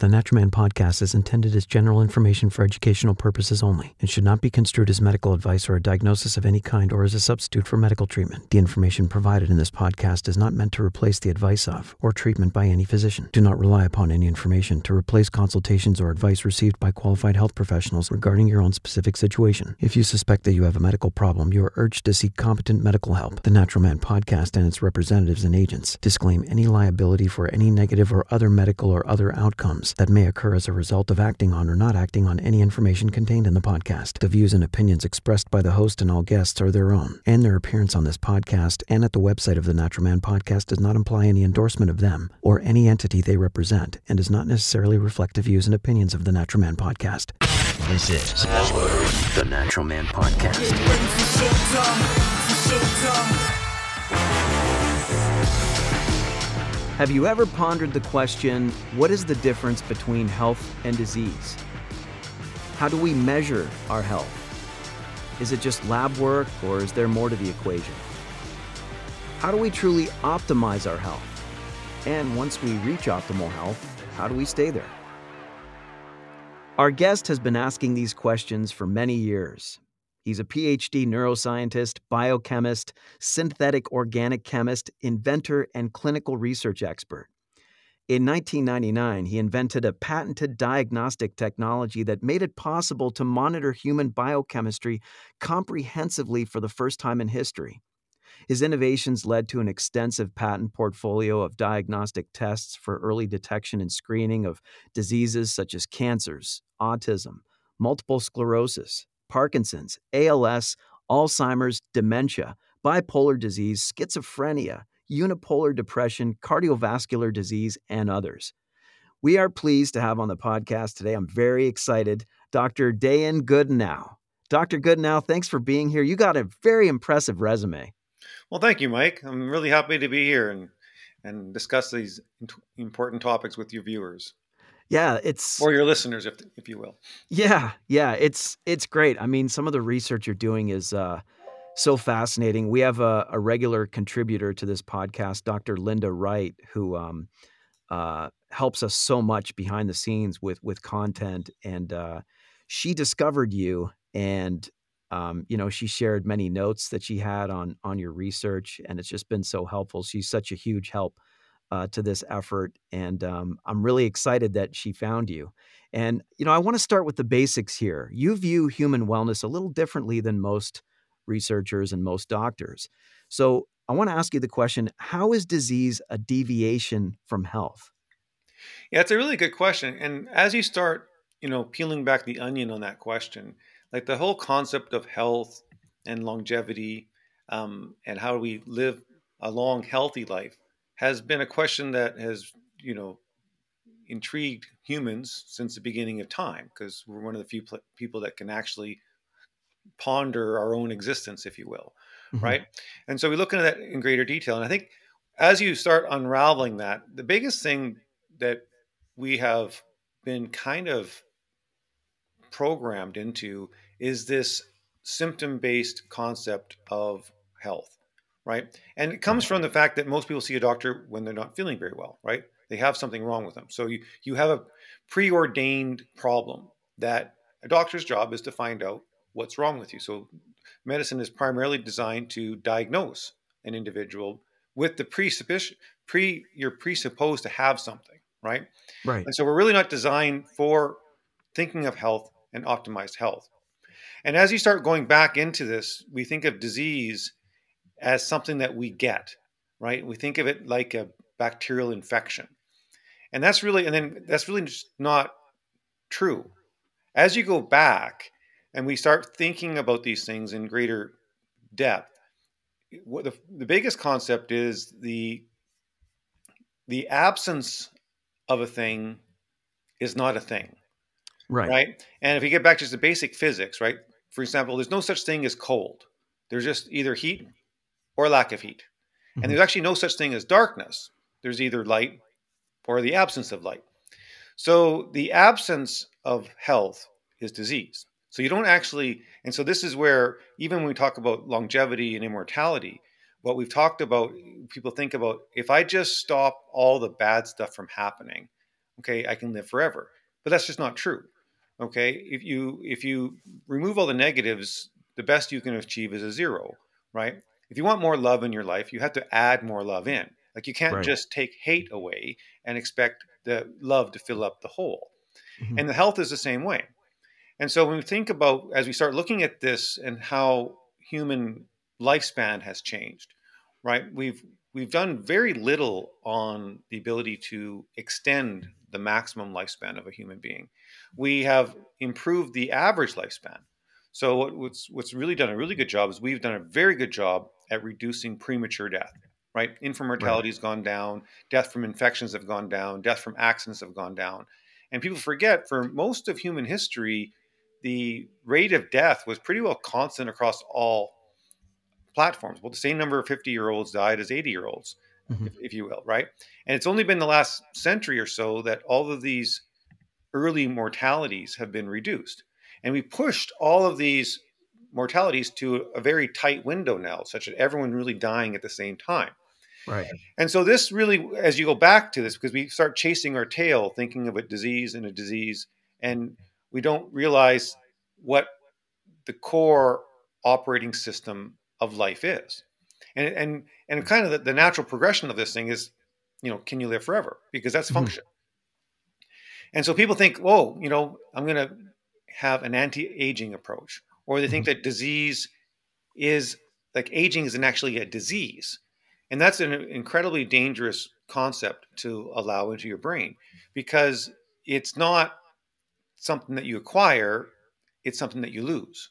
The Naturalman podcast is intended as general information for educational purposes only and should not be construed as medical advice or a diagnosis of any kind or as a substitute for medical treatment. The information provided in this podcast is not meant to replace the advice of or treatment by any physician. Do not rely upon any information to replace consultations or advice received by qualified health professionals regarding your own specific situation. If you suspect that you have a medical problem, you are urged to seek competent medical help. The Naturalman podcast and its representatives and agents disclaim any liability for any negative or other medical or other outcomes that may occur as a result of acting on or not acting on any information contained in the podcast. The views and opinions expressed by the host and all guests are their own, and their appearance on this podcast and at the website of the Naturalman podcast does not imply any endorsement of them or any entity they represent and does not necessarily reflect the views and opinions of the Naturalman podcast. This is the Natural Man Podcast. Have you ever pondered the question what is the difference between health and disease? How do we measure our health? Is it just lab work or is there more to the equation? How do we truly optimize our health? And once we reach optimal health, how do we stay there? Our guest has been asking these questions for many years. He's a PhD neuroscientist, biochemist, synthetic organic chemist, inventor, and clinical research expert. In 1999, he invented a patented diagnostic technology that made it possible to monitor human biochemistry comprehensively for the first time in history. His innovations led to an extensive patent portfolio of diagnostic tests for early detection and screening of diseases such as cancers, autism, multiple sclerosis, Parkinson's, ALS, Alzheimer's, dementia, bipolar disease, schizophrenia, unipolar depression, cardiovascular disease, and others. We are pleased to have on the podcast today. I'm very excited, Dr. Dayan Goodenowe. Dr. Goodenowe, thanks for being here. You got a very impressive resume. Well, thank you, Mike. I'm really happy to be here and and discuss these important topics with your viewers. Yeah, it's or your listeners, if if you will. Yeah, yeah, it's it's great. I mean, some of the research you're doing is uh, so fascinating. We have a, a, regular contributor to this podcast, Dr. Linda Wright, who um, uh, helps us so much behind the scenes with with content, and uh, she discovered you, and um, you know, she shared many notes that she had on on your research, and it's just been so helpful. She's such a huge help uh, to this effort. And um, I'm really excited that she found you. And, you know, I want to start with the basics here. You view human wellness a little differently than most researchers and most doctors. So I want to ask you the question how is disease a deviation from health? Yeah, it's a really good question. And as you start, you know, peeling back the onion on that question, like the whole concept of health and longevity um, and how we live a long, healthy life has been a question that has, you know, intrigued humans since the beginning of time because we're one of the few pl- people that can actually ponder our own existence, if you will, mm-hmm. right? And so we look into that in greater detail. And I think as you start unraveling that, the biggest thing that we have been kind of programmed into is this symptom based concept of health right? And it comes from the fact that most people see a doctor when they're not feeling very well, right? They have something wrong with them. So you, you have a preordained problem that a doctor's job is to find out what's wrong with you. So medicine is primarily designed to diagnose an individual with the presupposition pre you're presupposed to have something, right? Right. And so we're really not designed for thinking of health and optimized health. And as you start going back into this, we think of disease as something that we get, right? We think of it like a bacterial infection. And that's really, and then that's really just not true. As you go back and we start thinking about these things in greater depth, what the, the biggest concept is the the absence of a thing is not a thing, Right. right? And if you get back to just to basic physics, right? For example, there's no such thing as cold. There's just either heat or lack of heat. Mhm. And there's actually no such thing as darkness. There's either light or the absence of light. So the absence of health is disease. So you don't actually, and so this is where even when we talk about longevity and immortality, what we've talked about, people think about if I just stop all the bad stuff from happening, okay, I can live forever. But that's just not true. Okay, if you if you remove all the negatives, the best you can achieve is a zero, right? If you want more love in your life, you have to add more love in. Like you can't Right. just take hate away and expect the love to fill up the hole. Mhm. And the health is the same way. And so when we think about as we start looking at this and how human lifespan has changed, right? We've we've done very little on the ability to extend the maximum lifespan of a human being. We have improved the average lifespan. So what's what's really done a really good job is we've done a very good job at reducing premature death. Right, infant mortality has gone down, death from infections have gone down, death from accidents have gone down, and people forget for most of human history, the rate of death was pretty well constant across all platforms. Well, the same number of 50 year olds died as 80 year olds, Mhm. if, if you will, right? And it's only been the last century or so that all of these early mortalities have been reduced. And we pushed all of these mortalities to a very tight window now, such that everyone really dying at the same time. Right. And so this really, as you go back to this, because we start chasing our tail, thinking of a disease and a disease, and we don't realize what the core operating system of life is. And and and kind of the, the natural progression of this thing is, you know, can you live forever? Because that's Mhm. function. And so people think, whoa, you know, I'm going to have an anti-aging approach, or they think that disease is like aging isn't actually a disease, and that's an incredibly dangerous concept to allow into your brain because it's not something that you acquire; it's something that you lose,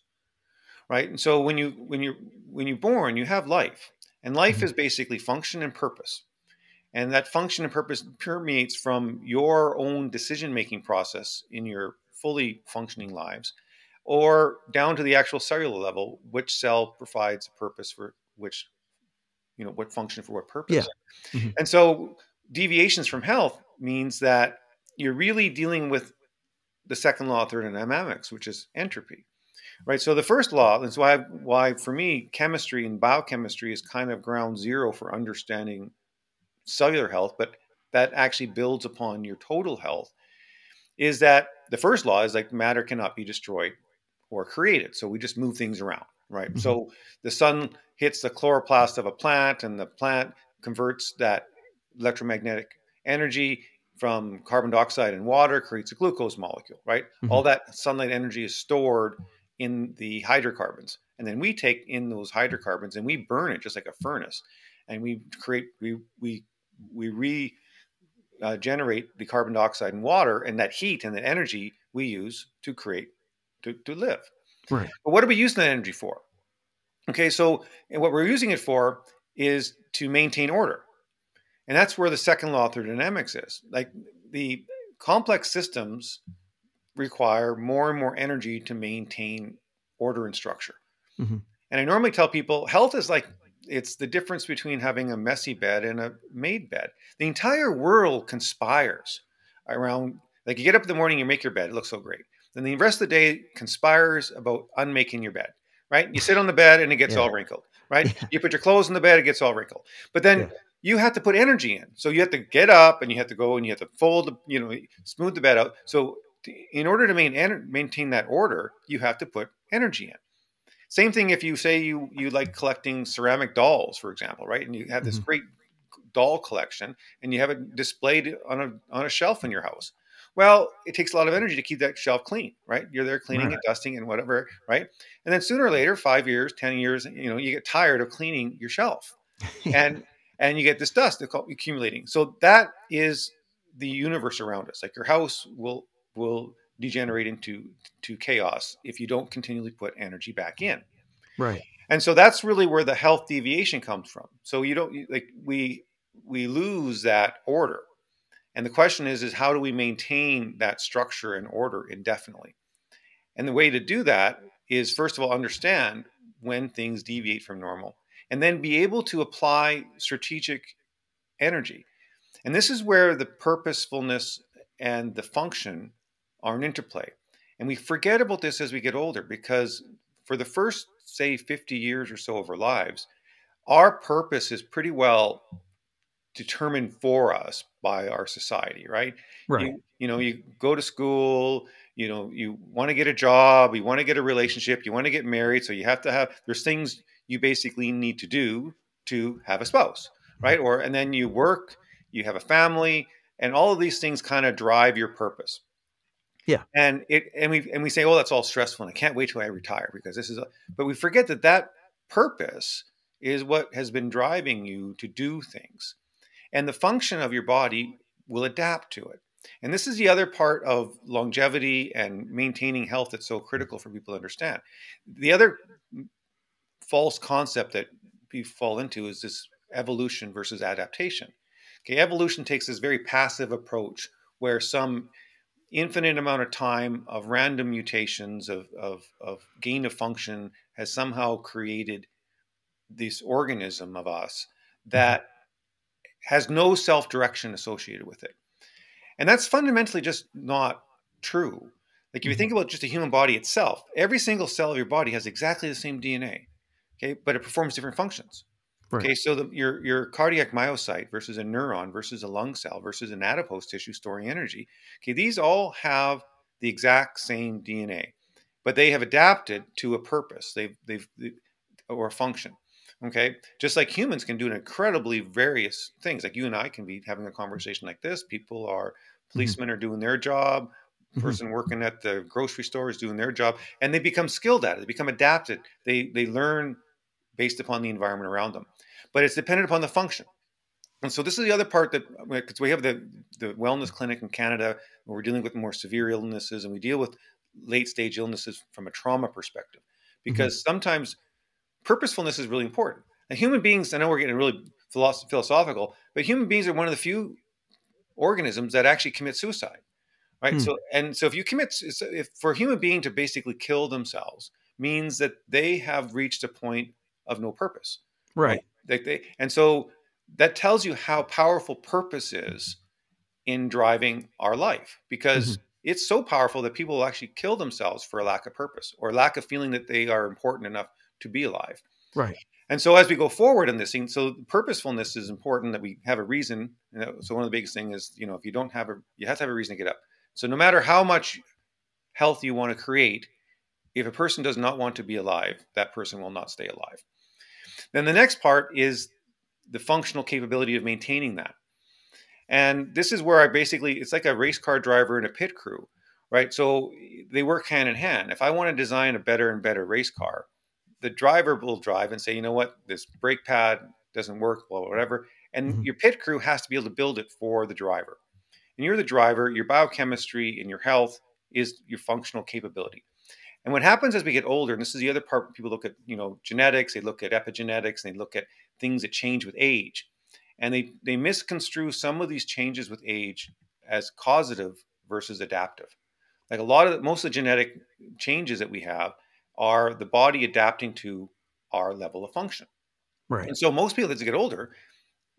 right? And so when you when you when you're born, you have life, and life Mhm. is basically function and purpose and that function and purpose permeates from your own decision making process in your fully functioning lives or down to the actual cellular level which cell provides a purpose for which you know what function for what purpose Yeah. Mhm. and so deviations from health means that you're really dealing with the second law of thermodynamics which is entropy right so the first law that's why why for me chemistry and biochemistry is kind of ground zero for understanding cellular health, but that actually builds upon your total health, is that the first law is like matter cannot be destroyed or created. So we just move things around, right? Mhm. So the sun hits the chloroplast of a plant, and the plant converts that electromagnetic energy from carbon dioxide and water, creates a glucose molecule, right? All that sunlight energy is stored in the hydrocarbons. And then we take in those hydrocarbons and we burn it just like a furnace. And we create, we, we, we re uh, generate the carbon dioxide and water and that heat and that energy we use to create, to, to live. Right. But what are we using that energy for? Okay, so and what we're using it for is to maintain order. And that's where the second law of thermodynamics is. Like the complex systems require more and more energy to maintain order and structure. Mhm. And I normally tell people health is like it's the difference between having a messy bed and a made bed. The entire world conspires around like you get up in the morning, you make your bed, it looks so great. Then the rest of the day conspires about unmaking your bed, right? You sit on the bed and it gets Yeah. all wrinkled, right? Yeah. You put your clothes in the bed, it gets all wrinkled. But then Yeah. you have to put energy in. So you have to get up and you have to go and you have to fold, the- you know, smooth the bed out. So in order to main, maintain that order, you have to put energy in. Same thing if you say you you like collecting ceramic dolls, for example, right? And you have this Mhm. great doll collection and you have it displayed on a on a shelf in your house. Well, it takes a lot of energy to keep that shelf clean, right? You're there cleaning Right. and dusting and whatever, right? And then sooner or later, five years, ten years, you know, you get tired of cleaning your shelf, and and you get this dust accumulating. So that is the universe around us. Like your house will will degenerate into to chaos if you don't continually put energy back in. Right. And so that's really where the health deviation comes from. So you don't like we we lose that order. And the question is, is how do we maintain that structure and order indefinitely? And the way to do that is first of all understand when things deviate from normal and then be able to apply strategic energy. And this is where the purposefulness and the function are an interplay. And we forget about this as we get older because for the first, say, 50 years or so of our lives, our purpose is pretty well determined for us by our society, right? Right. You, you know, you go to school, you know, you want to get a job, you want to get a relationship, you want to get married. So you have to have, there's things you basically need to do to have a spouse, right? Or, and then you work, you have a family, and all of these things kind of drive your purpose. Yeah. And it, and we, and we say, oh, that's all stressful and I can't wait till I retire because this is, a, but we forget that that purpose is what has been driving you to do things. And the function of your body will adapt to it. And this is the other part of longevity and maintaining health that's so critical for people to understand. The other false concept that we fall into is this evolution versus adaptation. Okay, evolution takes this very passive approach where some infinite amount of time of random mutations of, of, of gain of function has somehow created this organism of us that has no self direction associated with it. And that's fundamentally just not true. Like if you think mm-hmm. about just a human body itself, every single cell of your body has exactly the same DNA, okay, but it performs different functions. Right. Okay, so the, your your cardiac myocyte versus a neuron versus a lung cell versus an adipose tissue storing energy. Okay, these all have the exact same DNA, but they have adapted to a purpose. They've they've or a function. Okay, just like humans can do an incredibly various things. Like you and I can be having a conversation like this. People are policemen mm-hmm. are doing their job. Person mm-hmm. working at the grocery store is doing their job, and they become skilled at it. They become adapted. They they learn based upon the environment around them but it's dependent upon the function. And so this is the other part that because we have the the wellness clinic in Canada where we're dealing with more severe illnesses and we deal with late stage illnesses from a trauma perspective because mm-hmm. sometimes purposefulness is really important. And human beings, I know we're getting really philosoph- philosophical, but human beings are one of the few organisms that actually commit suicide, right? Hmm. So and so if you commit, if for a human being to basically kill themselves means that they have reached a point of no purpose, right? They, they, and so that tells you how powerful purpose is in driving our life because mm-hmm. it's so powerful that people will actually kill themselves for a lack of purpose or lack of feeling that they are important enough to be alive. Right. And so as we go forward in this thing, so purposefulness is important that we have a reason. So one of the biggest thing is, you know, if you don't have a, you have to have a reason to get up. So no matter how much health you want to create, if a person does not want to be alive, that person will not stay alive. Then the next part is the functional capability of maintaining that. And this is where I basically, it's like a race car driver and a pit crew, right? So they work hand in hand. If I want to design a better and better race car, the driver will drive and say, you know what, this brake pad doesn't work, well, whatever. And mm-hmm. your pit crew has to be able to build it for the driver. And you're the driver, your biochemistry and your health is your functional capability. And what happens as we get older, and this is the other part where people look at, you know, genetics, they look at epigenetics, and they look at things that change with age. And they, they misconstrue some of these changes with age as causative versus adaptive. Like a lot of the, most of the genetic changes that we have are the body adapting to our level of function. Right. And so most people as they get older,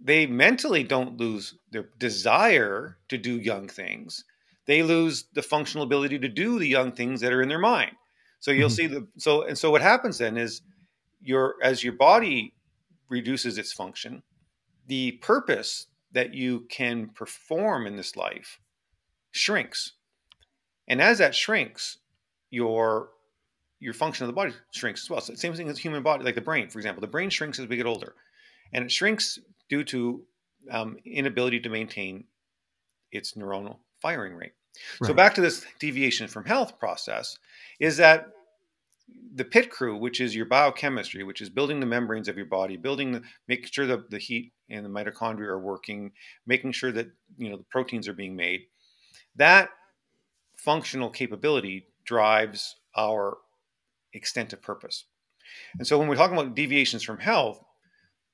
they mentally don't lose their desire to do young things. They lose the functional ability to do the young things that are in their mind. So you'll mm-hmm. see the so and so what happens then is your as your body reduces its function, the purpose that you can perform in this life shrinks. And as that shrinks, your your function of the body shrinks as well. So the same thing as the human body, like the brain, for example. The brain shrinks as we get older, and it shrinks due to um, inability to maintain its neuronal firing rate. Right. So back to this deviation from health process is that the pit crew, which is your biochemistry, which is building the membranes of your body, building the making sure that the heat and the mitochondria are working, making sure that you know the proteins are being made. That functional capability drives our extent of purpose. And so when we're talking about deviations from health,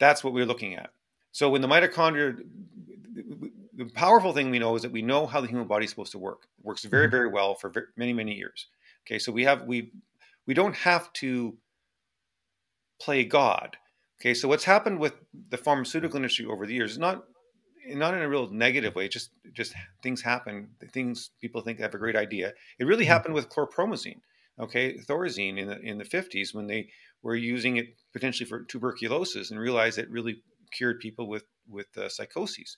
that's what we're looking at. So when the mitochondria the powerful thing we know is that we know how the human body is supposed to work. It works very, Mhm. very well for ver- many, many years. Okay, so we have we we don't have to play God. Okay, so what's happened with the pharmaceutical industry over the years is not not in a real negative way. Just just things happen. Things people think have a great idea. It really Mhm. happened with chlorpromazine. Okay, thorazine in the in the fifties when they were using it potentially for tuberculosis and realized it really cured people with with uh, psychoses.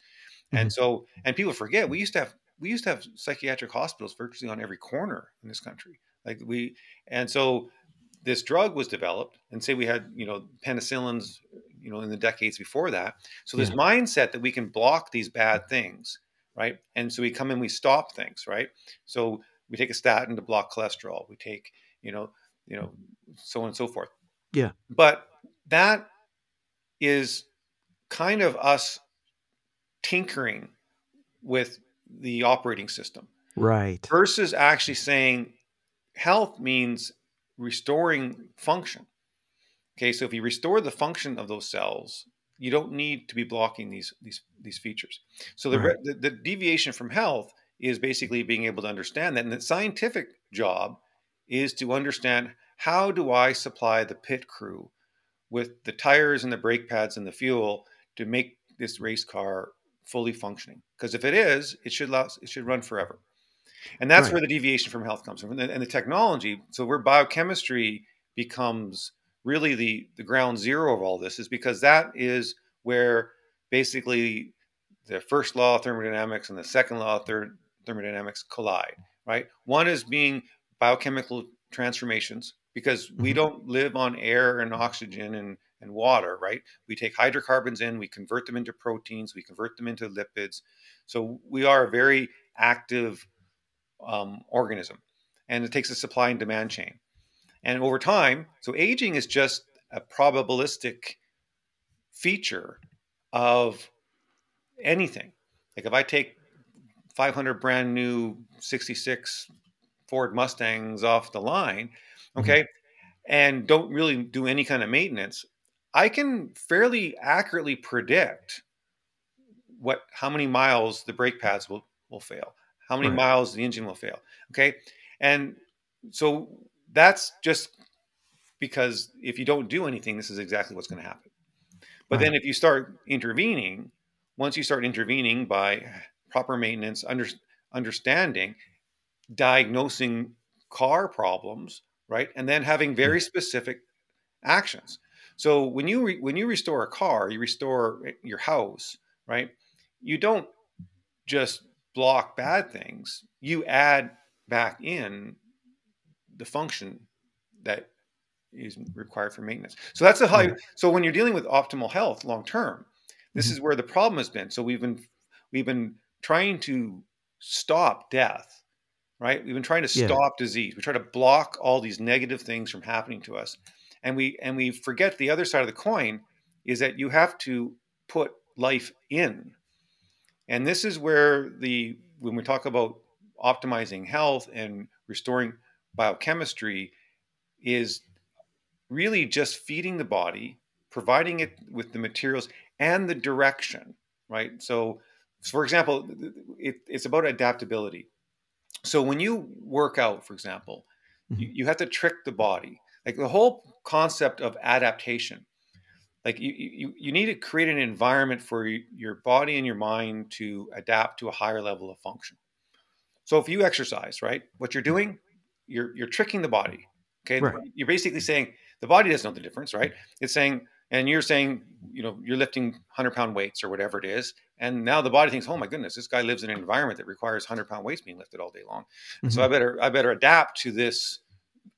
And Mhm. so and people forget we used to have we used to have psychiatric hospitals virtually on every corner in this country. Like we and so this drug was developed and say we had you know penicillins you know in the decades before that so this Yeah. mindset that we can block these bad things right and so we come in we stop things right so we take a statin to block cholesterol we take you know you know so on and so forth Yeah. but that is kind of us tinkering with the operating system Right. versus actually saying health means restoring function. Okay, so if you restore the function of those cells, you don't need to be blocking these these these features. So the, Right. the the deviation from health is basically being able to understand that, and the scientific job is to understand how do I supply the pit crew with the tires and the brake pads and the fuel to make this race car fully functioning. Because if it is, it should last, it should run forever. And that's Right. where the deviation from health comes from. And the, technology, so where biochemistry becomes really the, the ground zero of all this is because that is where basically the first law of thermodynamics and the second law of ther- thermodynamics collide, right? One is being biochemical transformations because we Mhm. don't live on air and oxygen and, and water, right? We take hydrocarbons in, we convert them into proteins, we convert them into lipids. So we are a very active um, organism, and it takes a supply and demand chain. And over time, so aging is just a probabilistic feature of anything. Like if I take 500 brand new 66 Ford Mustangs off the line, mm-hmm. okay, and don't really do any kind of maintenance, I can fairly accurately predict what how many miles the brake pads will will fail, how many Right. miles the engine will fail. Okay, and so that's just because if you don't do anything, this is exactly what's going to happen. But then if you start intervening, once you start intervening by proper maintenance, under, understanding, diagnosing car problems, right, and then having hmm. very specific actions. So when you re- when you restore a car, you restore eh, your house, right? You don't just block bad things. You add back in the function that is required for maintenance. So that's a high. Hmm. So when you're dealing with optimal health long term, this Mhm. is where the problem has been. So we've been we've been trying to stop death, right? We've been trying to Yeah. stop disease. We try to block all these negative things from happening to us, and we and we forget the other side of the coin is that you have to put life in, and this is where the when we talk about optimizing health and restoring biochemistry is really just feeding the body, providing it with the materials and the direction, right? So, for example, it, it's about adaptability. So, when you work out, for example, mm-hmm. you, you have to trick the body. Like the whole concept of adaptation, like you, you, you need to create an environment for your body and your mind to adapt to a higher level of function. So, if you exercise, right, what you're doing, you're you're tricking the body. Okay, Right. you're basically saying the body doesn't know the difference, right? It's saying, and you're saying, you know, you're lifting 100 pound weights or whatever it is. And now the body thinks, oh my goodness, this guy lives in an environment that requires 100 pound weights being lifted all day long. So I better, I better adapt to this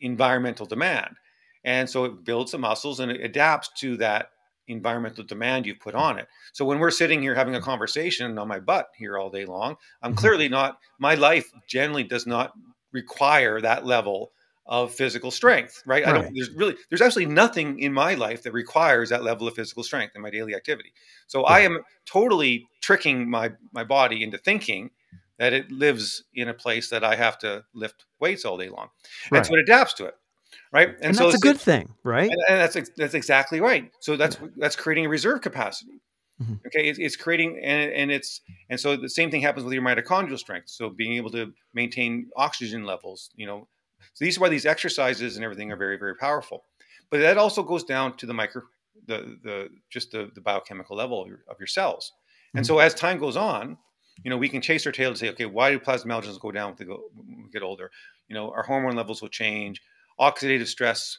environmental demand. And so it builds the muscles and it adapts to that environmental demand you've put on it. So when we're sitting here having a conversation on my butt here all day long, I'm Mhm. clearly not, my life generally does not require that level of physical strength, right? I don't, there's really, there's actually nothing in my life that requires that level of physical strength in my daily activity. So I am totally tricking my, my body into thinking that it lives in a place that I have to lift weights all day long. And so it adapts to it. Right. And, so that's a good thing, right? and, and that's that's exactly right. So that's that's creating a reserve capacity. Mhm. Okay, it's, it's creating and, and it's and so the same thing happens with your mitochondrial strength. So being able to maintain oxygen levels, you know, so these are why these exercises and everything are very very powerful. But that also goes down to the micro, the the just the, the biochemical level of your, of your cells. And Mhm. so as time goes on, you know, we can chase our tail and say, okay, why do plasmalogens go down when we, go, when we get older? You know, our hormone levels will change. Oxidative stress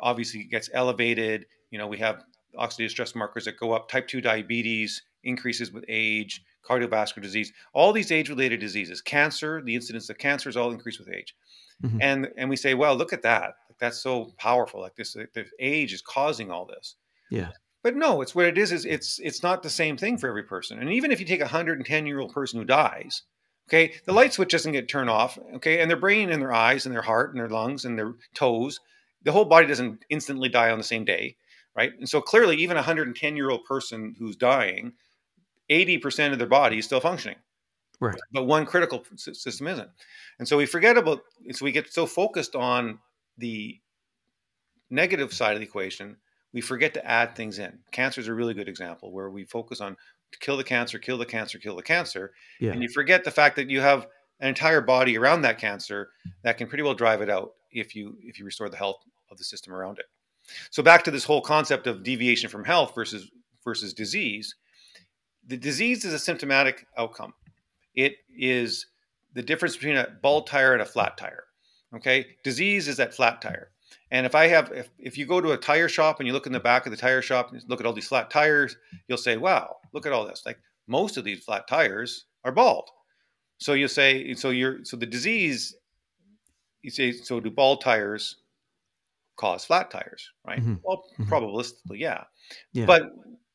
obviously gets elevated. You know, we have oxidative stress markers that go up. Type 2 diabetes increases with age, cardiovascular disease, all these age-related diseases, cancer, the incidence of cancer is all increased with age. Mhm. And and we say, well, look at that. That's so powerful. Like this, the age is causing all this. Yeah. But no, it's what it is. Is it's it's not the same thing for every person. And even if you take a hundred and ten year old person who dies, okay, the light switch doesn't get turned off. Okay, and their brain and their eyes and their heart and their lungs and their toes, the whole body doesn't instantly die on the same day, right? And so clearly, even a hundred and ten year old person who's dying, eighty percent of their body is still functioning Right. but one critical system isn't. And so we forget about, so we get so focused on the negative side of the equation, we forget to add things in. Cancer is a really good example where we focus on kill the cancer, kill the cancer, kill the cancer, Yeah. and you forget the fact that you have an entire body around that cancer that can pretty well drive it out if you if you restore the health of the system around it. So back to this whole concept of deviation from health versus versus disease. The disease is a symptomatic outcome. It is the difference between a bald tire and a flat tire. Okay, disease is that flat tire. And if I have, if, if you go to a tire shop and you look in the back of the tire shop and look at all these flat tires, you'll say, wow, look at all this. Like most of these flat tires are bald. So you say, so you're, so the disease, you say, so do bald tires cause flat tires, right? Mhm. Well, Mhm. probabilistically, yeah. Yeah. But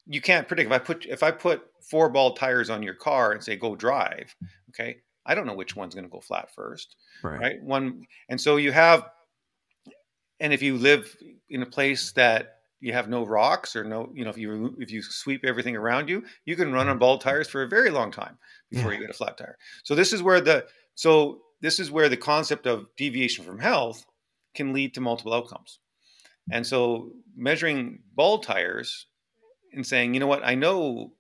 you can't predict if I put if I put four ball tires on your car and say go drive, okay? I don't know which one's going to go flat first, right. right? One and so you have and if you live in a place that you have no rocks or no, you know, if you if you sweep everything around you, you can run on mm-hmm. ball tires for a very long time before Yeah. you get a flat tire. So this is where the so this is where the concept of deviation from health can lead to multiple outcomes. And so measuring ball tires and saying, you know what, I know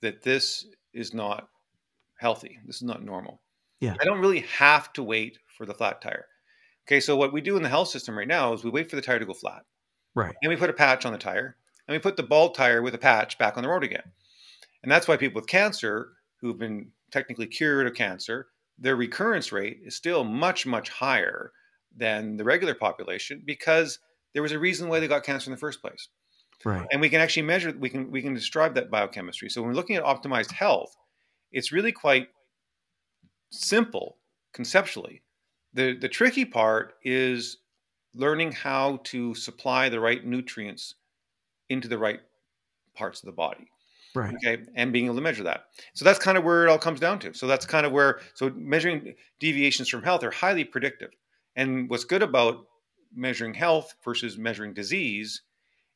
that this is not healthy. This is not normal. Yeah. I don't really have to wait for the flat tire. Okay, so what we do in the health system right now is we wait for the tire to go flat. Right. And we put a patch on the tire and we put the bald tire with a patch back on the road again. And that's why people with cancer who've been technically cured of cancer, their recurrence rate is still much, much higher than the regular population because there was a reason why they got cancer in the first place. Right. And we can actually measure, we can we can describe that biochemistry. So when we're looking at optimized health, it's really quite simple conceptually. The the tricky part is learning how to supply the right nutrients into the right parts of the body Right. okay and being able to measure that so that's kind of where it all comes down to so that's kind of where so measuring deviations from health are highly predictive and what's good about measuring health versus measuring disease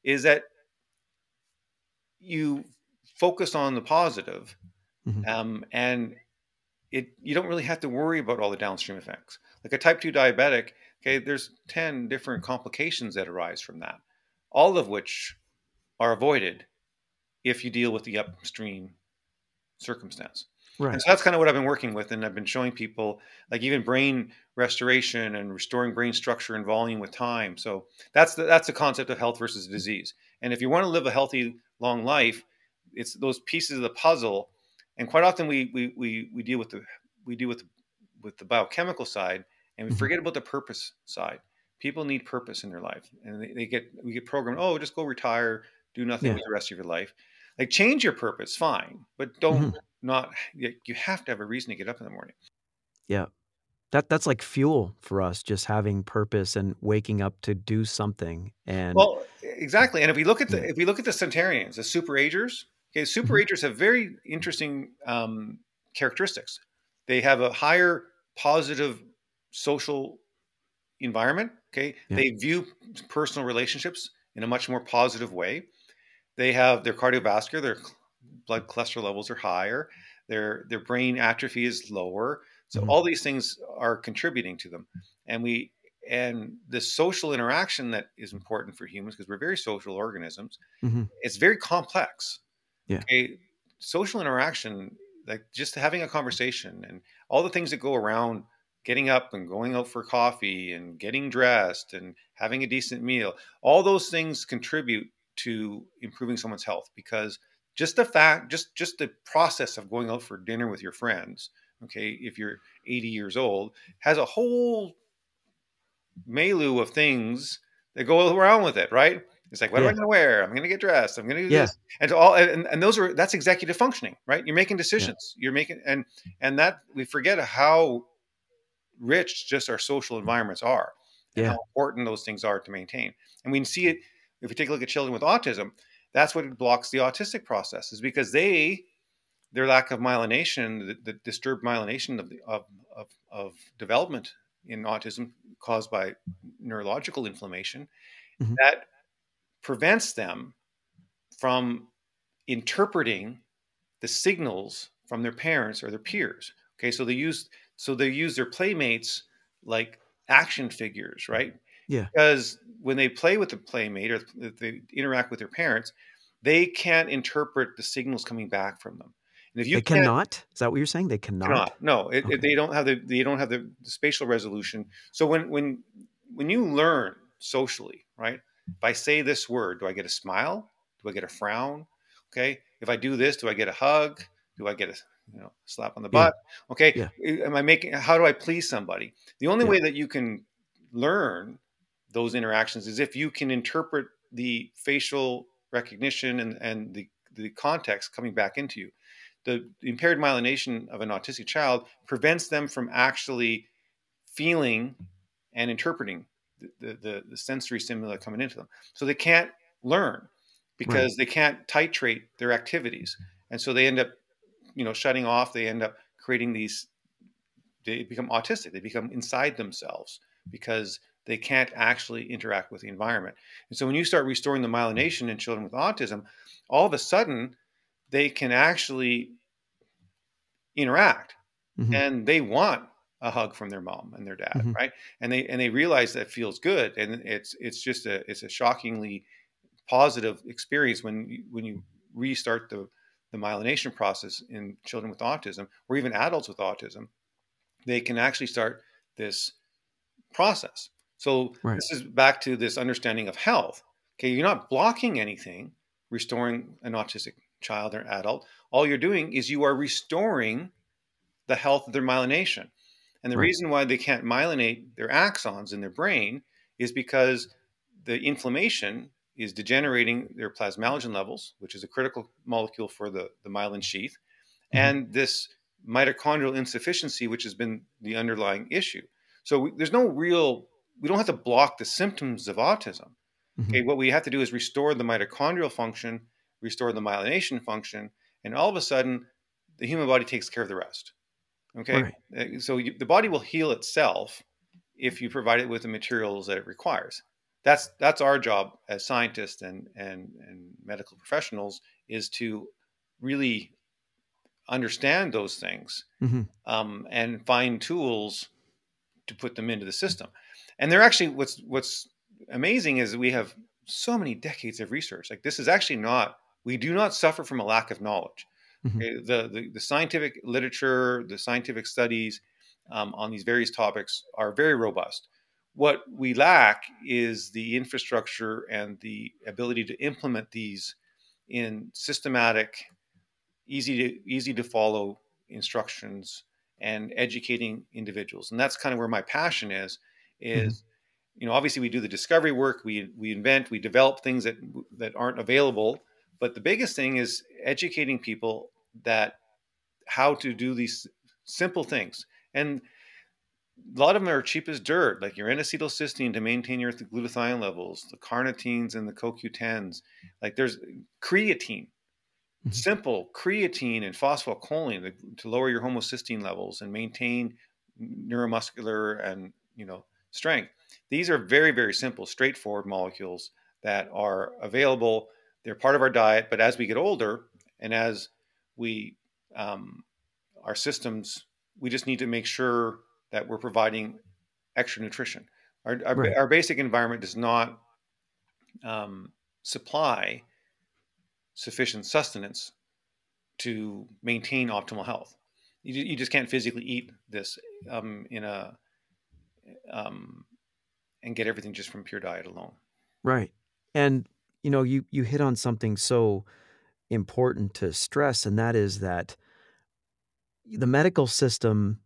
is that you focus on the positive Mhm. um, and it you don't really have to worry about all the downstream effects like a type 2 diabetic okay there's 10 different complications that arise from that all of which are avoided if you deal with the upstream circumstance Right. and so that's kind of what I've been working with, and I've been showing people like even brain restoration and restoring brain structure and volume with time. So that's the, that's the concept of health versus disease. And if you want to live a healthy, long life, it's those pieces of the puzzle. And quite often we we we, we deal with the we deal with with the biochemical side, and we Mhm. forget about the purpose side. People need purpose in their life, and they, they get we get programmed. Oh, just go retire, do nothing Yeah. with the rest of your life. Like change your purpose, fine, but don't Mhm. not you you have to have a reason to get up in the morning. Yeah. That that's like fuel for us, just having purpose and waking up to do something. And Well, exactly. And if we look at the if we look at the centenarians, the super agers, okay, super Mhm. agers have very interesting um, characteristics. They have a higher positive social environment. Okay, Yeah. they view personal relationships in a much more positive way. They have their cardiovascular, their blood cholesterol levels are higher. Their their brain atrophy is lower. So Mhm. all these things are contributing to them, and we and the social interaction that is important for humans because we're very social organisms. Mhm. It's very complex. Yeah. Okay. Social interaction, like just having a conversation and all the things that go around getting up and going out for coffee and getting dressed and having a decent meal, all those things contribute to improving someone's health because just the fact just just the process of going out for dinner with your friends okay if you're 80 years old has a whole milieu of things that go around with it right? It's like what am i going to wear? I'm going to get dressed. I'm going to do Yeah. this and all and, and those are that's executive functioning right? You're making decisions. You're making and and that we forget how rich just our social environments are and Yeah. how important those things are to maintain. And we can see it if we take a look at children with autism that's what blocks the autistic process is because they their lack of myelination the, the disturbed myelination of, the, of, of, of development in autism caused by neurological inflammation Mhm. that prevents them from interpreting the signals from their parents or their peers okay so they use so they use their playmates like action figures right Yeah. because when they play with the playmate or they interact with their parents they can't interpret the signals coming back from them and if you they cannot. Is that what you're saying? They cannot. cannot. No, it, it- they don't have the they don't have the, the spatial resolution. So when when when you learn socially, right? If I say this word, do I get a smile? Do I get a frown? Okay. If I do this, do I get a hug? Do I get a you know slap on the Yeah. butt? Okay. Yeah. Am I making? How do I please somebody? The only Yeah. way that you can learn those interactions is if you can interpret the facial recognition and, and the, the context coming back into you the impaired myelination of an autistic child prevents them from actually feeling and interpreting the, the, the, sensory stimuli coming into them. So they can't learn because they can't titrate their activities. And so they end up, you know, shutting off. They end up creating these, they become autistic. They become inside themselves because they can't actually interact with the environment. And so when you start restoring the myelination in children with autism, all of a sudden they can actually interact Mhm. and they want a hug from their mom and their dad Mhm. right and they and they realize that feels good and it's it's just a it's a shockingly positive experience when you, when you restart the the myelination process in children with autism or even adults with autism they can actually start this process so Right. this is back to this understanding of health okay you're not blocking anything restoring an autistic child or adult all you're doing is you are restoring the health of their myelination and the Right. reason why they can't myelinate their axons in their brain is because the inflammation is degenerating their plasmalogen levels, which is a critical molecule for the, the myelin sheath, Mhm. and this mitochondrial insufficiency, which has been the underlying issue. So we, there's no real, we don't have to block the symptoms of autism. Mhm. Okay, what we have to do is restore the mitochondrial function, restore the myelination function, and all of a sudden, the human body takes care of the rest. Okay, Right. Uh, so you, the body will heal itself if you provide it with the materials that it requires. That's that's our job as scientists and and and medical professionals is to really understand those things Mhm. um, and find tools to put them into the system. And they're actually what's what's amazing is we have so many decades of research. Like this is actually not we do not suffer from a lack of knowledge. Mhm. Okay, The, the the scientific literature, the scientific studies um, on these various topics are very robust. What we lack is the infrastructure and the ability to implement these in systematic, easy to easy to follow instructions and educating individuals. And that's kind of where my passion is. Is you know obviously we do the discovery work, we we invent, we develop things that that aren't available. But the biggest thing is educating people that how to do these simple things. And a lot of them are cheap as dirt, like your N-acetylcysteine to maintain your glutathione levels, the carnitines and the CoQ10s. Like there's creatine, Mhm. simple creatine and phosphorylcholine to, to lower your homocysteine levels and maintain neuromuscular and you know strength. These are very very simple, straightforward molecules that are available. They're part of our diet, but as we get older and as we um, our systems, we just need to make sure that we're providing extra nutrition. Our, our, Right. our basic environment does not um, supply sufficient sustenance to maintain optimal health. You, you just can't physically eat this um, in a um, and get everything just from pure diet alone. Right. And you know, you you hit on something so important to stress and that is that the medical system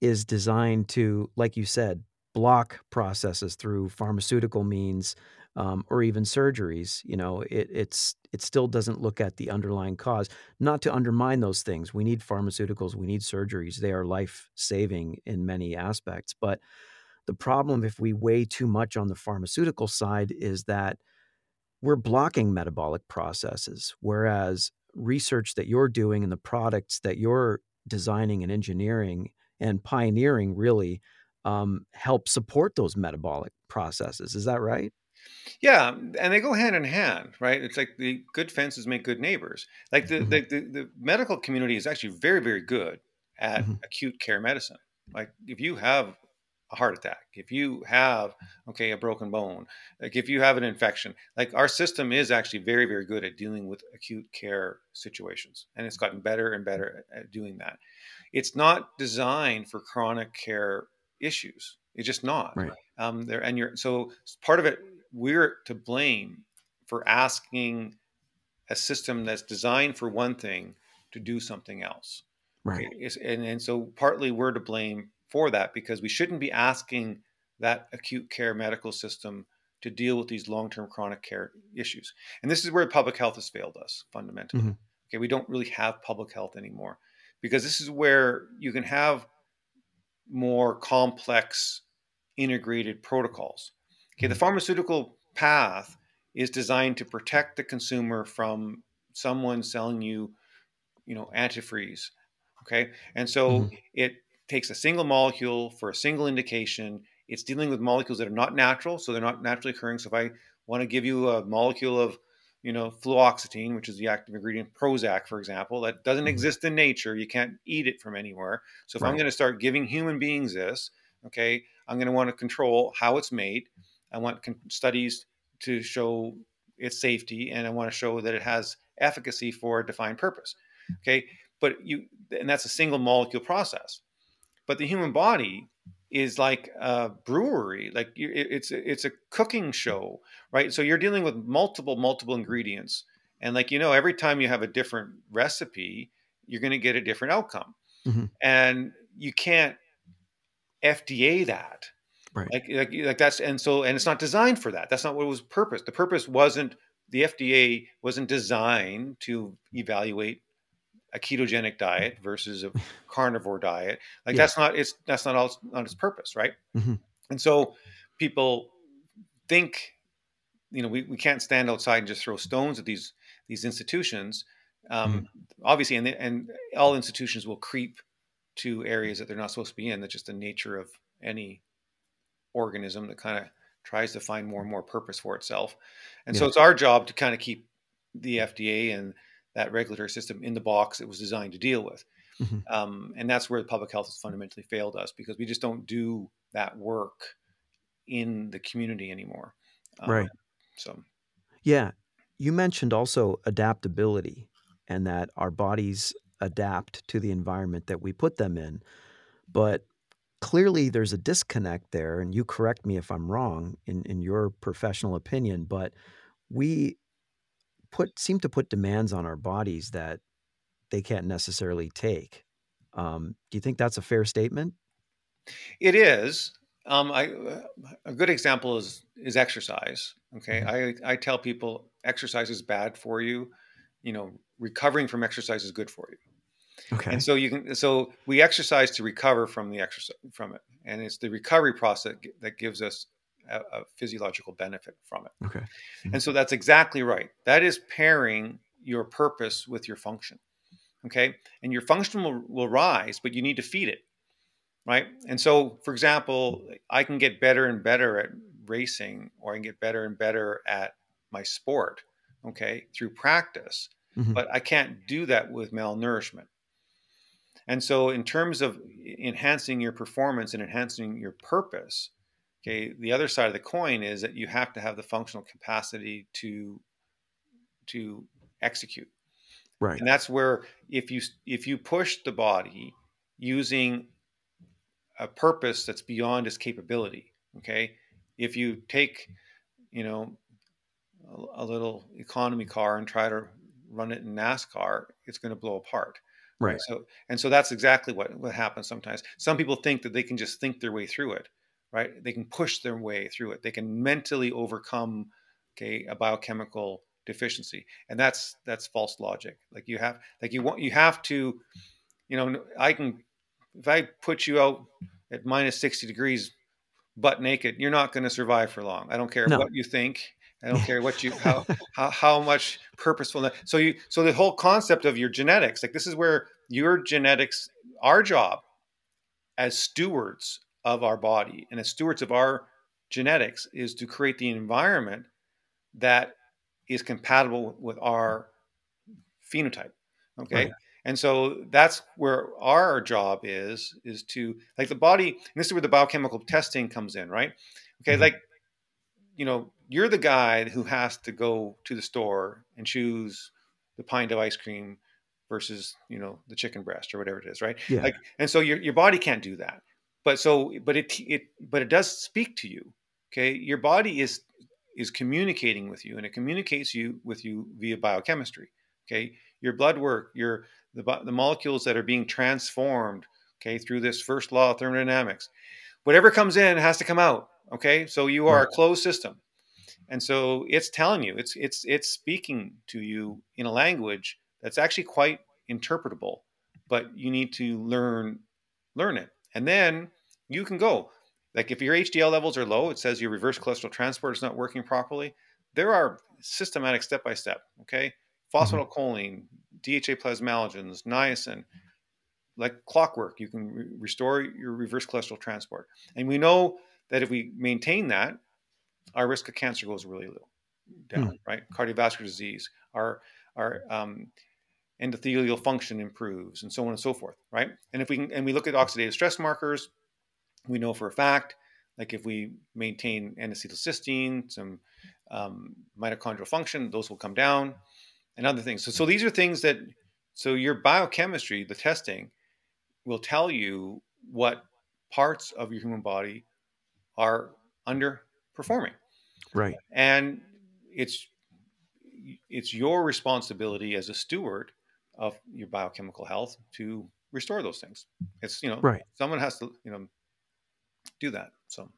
is designed to like you said block processes through pharmaceutical means um, or even surgeries you know it, it's it still doesn't look at the underlying cause. Not to undermine those things we need pharmaceuticals we need surgeries they are life saving in many aspects but the problem if we weigh too much on the pharmaceutical side is that we're blocking metabolic processes whereas research that you're doing and the products that you're designing and engineering and pioneering really um, help support those metabolic processes is that right Yeah, and they go hand in hand, right? It's like the good fences make good neighbors. Like the, Mhm. the, the, the medical community is actually very, very good at Mhm. acute care medicine. Like if you have a heart attack, if you have, okay, a broken bone, like if you have an infection, like our system is actually very, very good at dealing with acute care situations. And it's gotten better and better at, doing that. It's not designed for chronic care issues. It's just not right um, there and you're so part of it we're to blame for asking a system that's designed for one thing to do something else right it's- and, and so partly we're to blame for that because we shouldn't be asking that acute care medical system to deal with these long-term chronic care issues and this is where public health has failed us fundamentally Mhm. okay we don't really have public health anymore because this is where you can have more complex integrated protocols. Okay, the Mhm. pharmaceutical path is designed to protect the consumer from someone selling you, you know, antifreeze. Okay, and so Mhm. it takes a single molecule for a single indication. It's dealing with molecules that are not natural, so they're not naturally occurring. So if I want to give you a molecule of, you know, fluoxetine, which is the active ingredient Prozac, for example, that doesn't Mhm. exist in nature. You can't eat it from anywhere. So if I'm going to start giving human beings this, okay, I'm going to want to control how it's made. I want con- studies to show its safety, and I want to show that it has efficacy for a defined purpose. Okay, but you, and that's a single molecule process. But the human body is like a brewery, like it's it's a cooking show, right? So you're dealing with multiple multiple ingredients, and like you know, every time you have a different recipe, you're going to get a different outcome, Mhm. and you can't FDA that. Right. Like, like, like that's and so and it's not designed for that. That's not what it was purpose. The purpose wasn't the FDA wasn't designed to evaluate a ketogenic diet versus a carnivore diet. Like Yeah. that's not it's that's not all not its purpose, right? Mhm. And so people think, you know, we, we can't stand outside and just throw stones at these these institutions. Um, Obviously, and and all institutions will creep to areas that they're not supposed to be in. That's just the nature of any organism that kind of tries to find more and more purpose for itself. And so it's our job to kind of keep the FDA and that regulatory system in the box it was designed to deal with. Mhm. Um, and that's where the public health has fundamentally failed us because we just don't do that work in the community anymore. Um, Right. So, Yeah. You mentioned also adaptability and that our bodies adapt to the environment that we put them in. But clearly there's a disconnect there, and you correct me if I'm wrong in, in your professional opinion, but we put seem to put demands on our bodies that they can't necessarily take. Um, do you think that's a fair statement? It is. Um, I a good example is is exercise. Okay, Mhm. I I tell people exercise is bad for you. You know, recovering from exercise is good for you. Okay. And so you can so we exercise to recover from the exercise from it, and it's the recovery process that gives us a, a physiological benefit from it. Okay. And so that's exactly right. That is pairing your purpose with your function. Okay. And your function will, will rise, but you need to feed it. Right. And so, for example, I can get better and better at racing, or I can get better and better at my sport. Okay. Through practice. Mhm. But I can't do that with malnourishment. And so, in terms of enhancing your performance and enhancing your purpose, okay, the other side of the coin is that you have to have the functional capacity to to execute. Right. and that's where if you if you push the body using a purpose that's beyond its capability okay if you take you know a, a little economy car and try to run it in nascar it's going to blow apart Right. so and so that's exactly what what happens sometimes some people think that they can just think their way through it right? They can push their way through it. They can mentally overcome okay a biochemical deficiency. And that's that's false logic. Like you have like you want you have to you know i can if i put you out at minus 60 degrees butt naked you're not going to survive for long. I don't care No. what you think. I don't care what you how how, how much purposeful so you so the whole concept of your genetics like this is where your genetics our job as stewards of our body and as stewards of our genetics is to create the environment that is compatible with our phenotype okay Right. and so that's where our job is is to like the body and this is where the biochemical testing comes in right okay Mhm. like you know you're the guy who has to go to the store and choose the pint of ice cream versus you know the chicken breast or whatever it is right Yeah. like and so your, your body can't do that but so but it it but it does speak to you okay? Your body is is communicating with you and it communicates you with you via biochemistry okay? Your blood work your the, the molecules that are being transformed okay through this first law of thermodynamics whatever comes in has to come out okay? So you are a closed system. And so it's telling you it's it's it's speaking to you in a language that's actually quite interpretable but you need to learn learn it. And then you can go. Like if your hdl levels are low it says your reverse cholesterol transport is not working properly there are systematic step by step okay? Phosphatidylcholine dha plasmalogens niacin like clockwork you can re- restore your reverse cholesterol transport. And we know that if we maintain that our risk of cancer goes really low down right? Cardiovascular disease our our um, endothelial function improves and so on and so forth right? And if we can and we look at oxidative stress markers we know for a fact like if we maintain N-acetylcysteine some um, mitochondrial function those will come down and other things so, so these are things that so your biochemistry the testing will tell you what parts of your human body are underperforming Right. and it's it's your responsibility as a steward of your biochemical health to restore those things it's you know Right. someone has to you know do that so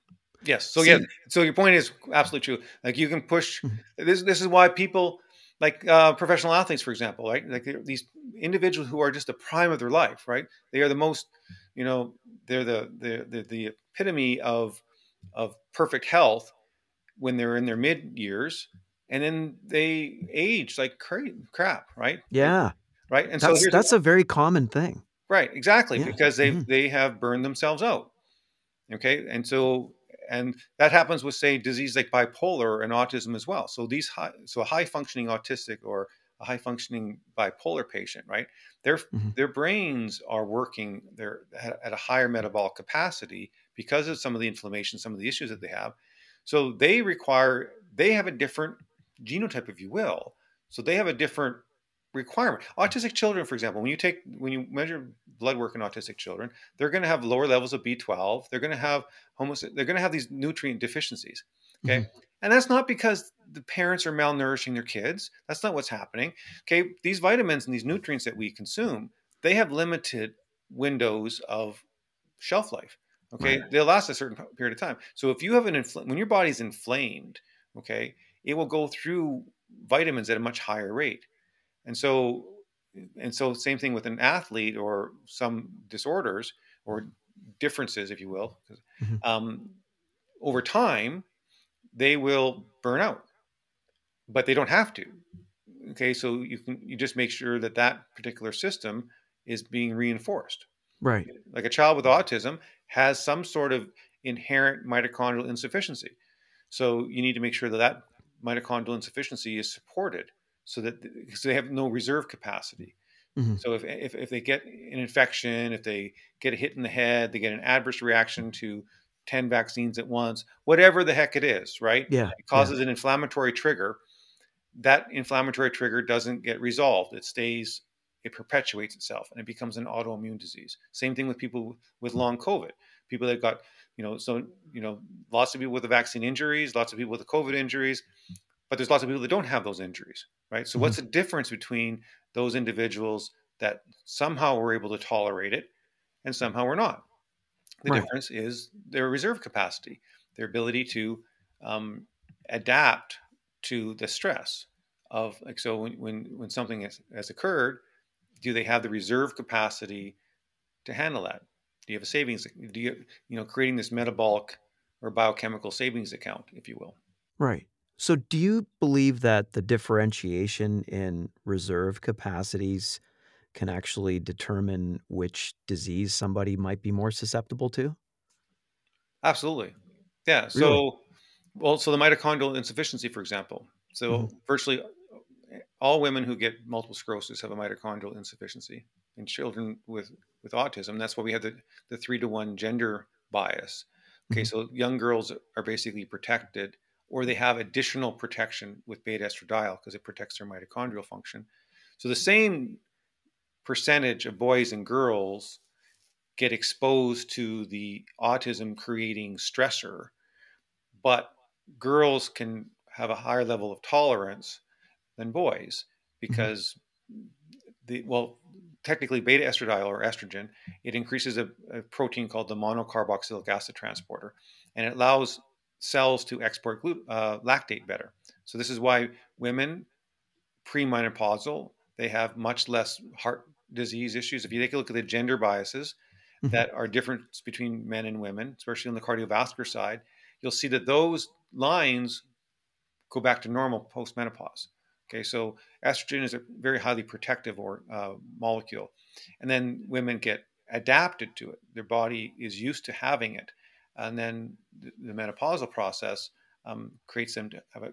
yes so yeah so your point is absolutely true like you can push Mhm. this this is why people like uh, professional athletes for example right like these individuals who are just the prime of their life right they are the most you know they're the the the, the epitome of of perfect health when they're in their mid years and then they age like cra- crap right Yeah. right and so That's here's that's a very common thing. right exactly Yeah. because they Mhm. they have burned themselves out okay? And so and that happens with say disease like bipolar and autism as well. So these high so a high functioning autistic or a high functioning bipolar patient right? Their Mhm. their brains are working they're at a higher metabolic capacity because of some of the inflammation some of the issues that they have. So they require they have a different genotype if you will. So they have a different requirement. Autistic children for example when you take when you measure blood work in autistic children they're going to have lower levels of b12 they're going to have homos they're going to have these nutrient deficiencies okay? Mm-hmm. And that's not because the parents are malnourishing their kids that's not what's happening okay? These vitamins and these nutrients that we consume they have limited windows of shelf life okay? They'll last a certain period of time. So if you have an infl- when your body's inflamed okay it will go through vitamins at a much higher rate and so and so same thing with an athlete or some disorders or differences if you will Mhm. um, over time they will burn out but they don't have to okay so you can you just make sure that that particular system is being reinforced Right. like a child with autism has some sort of inherent mitochondrial insufficiency so you need to make sure that that mitochondrial insufficiency is supported so that because they have no reserve capacity Mhm. so if, if if they get an infection if they get a hit in the head they get an adverse reaction to 10 vaccines at once whatever the heck it is right Yeah. it causes an inflammatory trigger that inflammatory trigger doesn't get resolved. It stays, it perpetuates itself and it becomes an autoimmune disease. Same thing with people with long COVID. People that got, you know, so, you know, lots of people with the vaccine injuries, lots of people with the COVID injuries, but there's lots of people that don't have those injuries, right? So, mm-hmm. what's the difference between those individuals that somehow were able to tolerate it and somehow were not? The right. difference is their reserve capacity, their ability to um, adapt to the stress of like so when when, when something has, has occurred do they have the reserve capacity to handle that do you have a savings do you you know creating this metabolic or biochemical savings account if you will right so do you believe that the differentiation in reserve capacities can actually determine which disease somebody might be more susceptible to absolutely yeah really? so well, so the mitochondrial insufficiency, for example. So mm-hmm. virtually all women who get multiple sclerosis have a mitochondrial insufficiency. In children with with autism, that's why we have the the three to one gender bias. Okay, mm-hmm. so young girls are basically protected, or they have additional protection with beta estradiol because it protects their mitochondrial function. So the same percentage of boys and girls get exposed to the autism creating stressor, but girls can have a higher level of tolerance than boys mm-hmm. because mm-hmm. the well technically beta estradiol or estrogen it increases a, a, protein called the monocarboxylic acid transporter and it allows cells to export glut- uh, lactate better so this is why women premenopausal they have much less heart disease issues if you take a look at the gender biases mm-hmm. that are different between men and women especially on the cardiovascular side you'll see that those lines go back to normal post menopause. Okay, so estrogen is a very highly protective or uh, molecule, and then women get adapted to it. Their body is used to having it, and then the, the menopausal process um, creates them to have a,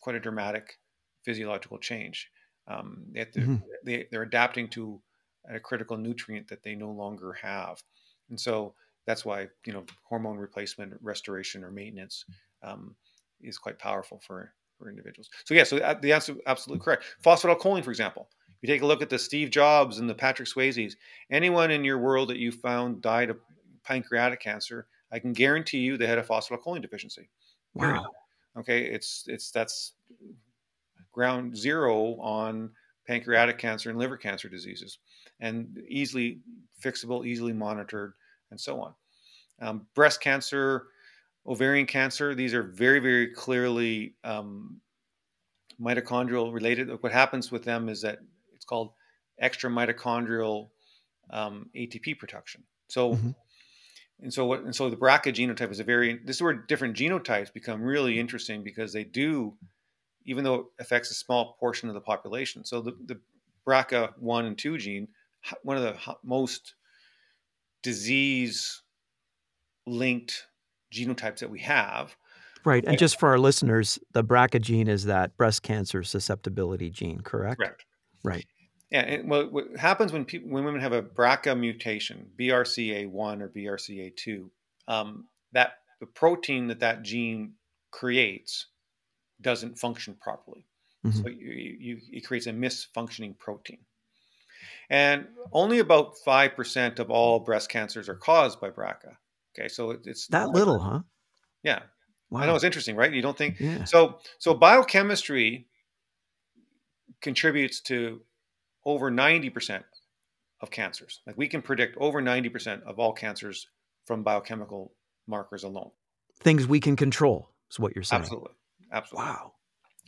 quite a dramatic physiological change. Um, they to, mm-hmm. they, they're adapting to a critical nutrient that they no longer have, and so that's why you know hormone replacement, restoration, or maintenance um, is quite powerful for for individuals. So yeah, so uh, the answer absolutely correct. Phosphatidylcholine, for example, If you take a look at the Steve Jobs and the Patrick Swayzes. Anyone in your world that you found died of pancreatic cancer, I can guarantee you they had a phosphatidylcholine deficiency. Wow. Okay, it's it's that's ground zero on pancreatic cancer and liver cancer diseases, and easily fixable, easily monitored, and so on. Um, breast cancer, ovarian cancer, these are very, very clearly um, mitochondrial related. What happens with them is that it's called extra mitochondrial um, ATP production. So, mm-hmm. And so what, and so the BRCA genotype is a very, this is where different genotypes become really interesting because they do, even though it affects a small portion of the population. So the, the BRCA1 and 2 gene, one of the most disease linked genotypes that we have. Right. And just for our listeners, the BRCA gene is that breast cancer susceptibility gene, correct? Correct. Right. Yeah. And what, what happens when people, when women have a BRCA mutation, BRCA1 or BRCA2, um, that the protein that that gene creates doesn't function properly. Mm-hmm. So you, you, it creates a misfunctioning protein. And only about 5% of all breast cancers are caused by BRCA. Okay, so it's that little, huh? Yeah. Wow. I know it's interesting, right? You don't think yeah. so. So biochemistry contributes to over ninety percent of cancers. Like we can predict over ninety percent of all cancers from biochemical markers alone. Things we can control is what you're saying. Absolutely, absolutely. Wow.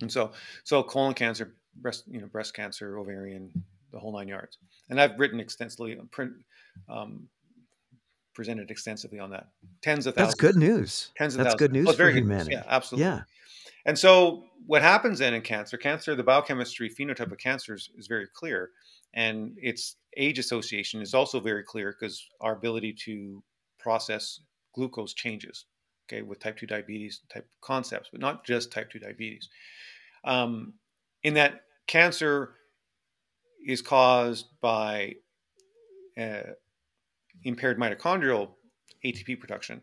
And so, so colon cancer, breast, you know, breast cancer, ovarian, the whole nine yards. And I've written extensively, print, um, presented extensively on that. Tens of thousands. That's good news. Tens of That's thousands. good news well, for humanity. Yeah, absolutely. Yeah. And so what happens then in cancer, cancer, the biochemistry phenotype of cancer is, is very clear. And its age association is also very clear because our ability to process glucose changes, okay, with type 2 diabetes type concepts, but not just type 2 diabetes. Um, in that cancer is caused by uh, impaired mitochondrial ATP production,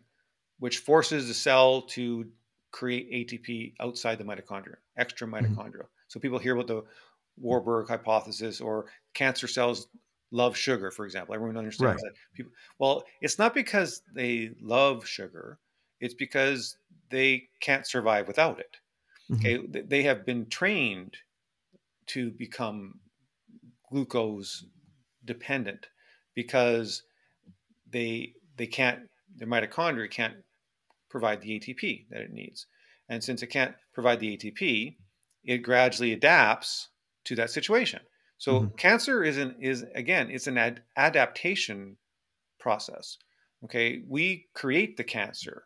which forces the cell to create ATP outside the mitochondria, extra mm-hmm. mitochondria. Mm-hmm. So people hear about the Warburg hypothesis or cancer cells love sugar, for example. Everyone understands Right. that. People, well, it's not because they love sugar; it's because they can't survive without it. Mhm. Okay, they have been trained to become glucose dependent because they they can't their mitochondria can't provide the ATP that it needs. And since it can't provide the ATP, it gradually adapts to that situation. So Mhm. cancer is an is again, it's an ad- adaptation process. Okay, we create the cancer.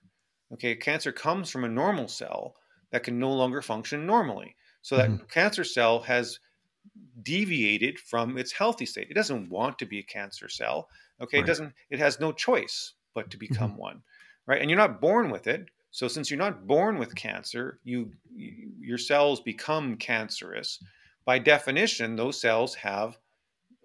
Okay, cancer comes from a normal cell that can no longer function normally. So that Mhm. cancer cell has deviated from its healthy state. It doesn't want to be a cancer cell. Okay, Right. it doesn't. It has no choice but to become one, right? And you're not born with it. So since you're not born with cancer, you, you your cells become cancerous. By definition, those cells have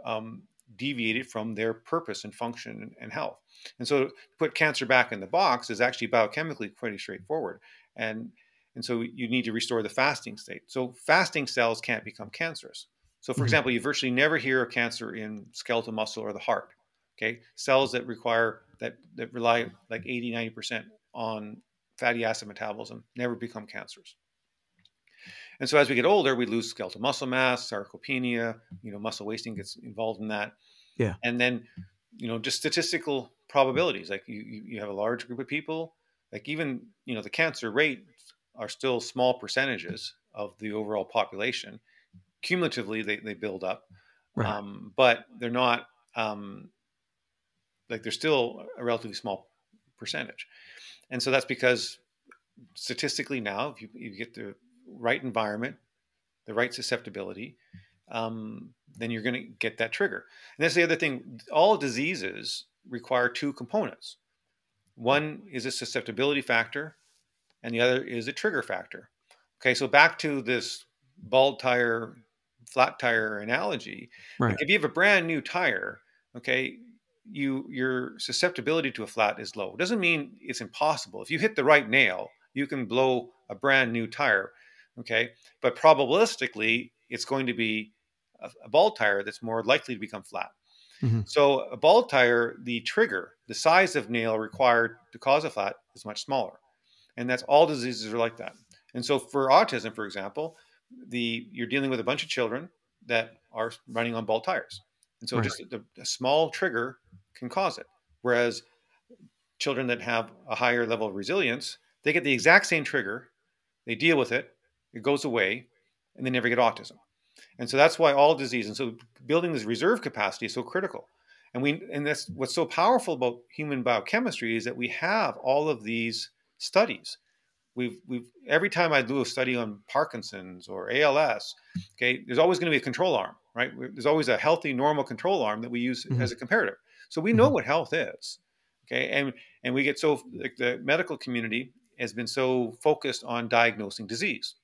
um, deviated from their purpose and function and, health. And so to put cancer back in the box is actually biochemically pretty straightforward. And and so you need to restore the fasting state. So fasting cells can't become cancerous. So for Mhm. example, you virtually never hear of cancer in skeletal muscle or the heart. Okay. Cells that require that that rely like 80, 90% on fatty acid metabolism never become cancers. And so as we get older, we lose skeletal muscle mass, sarcopenia, you know, muscle wasting gets involved in that. Yeah. And then, you know, just statistical probabilities. Like you, you have a large group of people, like even, you know, the cancer rates are still small percentages of the overall population. Cumulatively, they, they build up. Right. Um, but they're not um, like they're still a relatively small percentage. And so that's because statistically now, if you, you get the right environment, the right susceptibility, um, then you're going to get that trigger. And that's the other thing. All diseases require two components. One is a susceptibility factor, and the other is a trigger factor. Okay, so back to this bald tire, flat tire analogy. Right. Like if you have a brand new tire, okay, you your susceptibility to a flat is low. Doesn't mean it's impossible. If you hit the right nail, you can blow a brand new tire, okay? But probabilistically, it's going to be a, a bald tire that's more likely to become flat. Mhm. So a bald tire, the trigger, the size of nail required to cause a flat is much smaller. And that's all diseases are like that. And so for autism, for example, the you're dealing with a bunch of children that are running on bald tires. And so Right. just a, a small trigger can cause it. Whereas children that have a higher level of resilience, they get the exact same trigger, they deal with it, it goes away, and they never get autism. And so that's why all disease and so building this reserve capacity is so critical. And we and that's what's so powerful about human biochemistry is that we have all of these studies. We've we've every time I do a study on Parkinson's or ALS, okay, there's always going to be a control arm, right? There's always a healthy, normal control arm that we use Mhm. as a comparative. So we know Mhm. what health is, okay, and and we get so like the medical community has been so focused on diagnosing disease,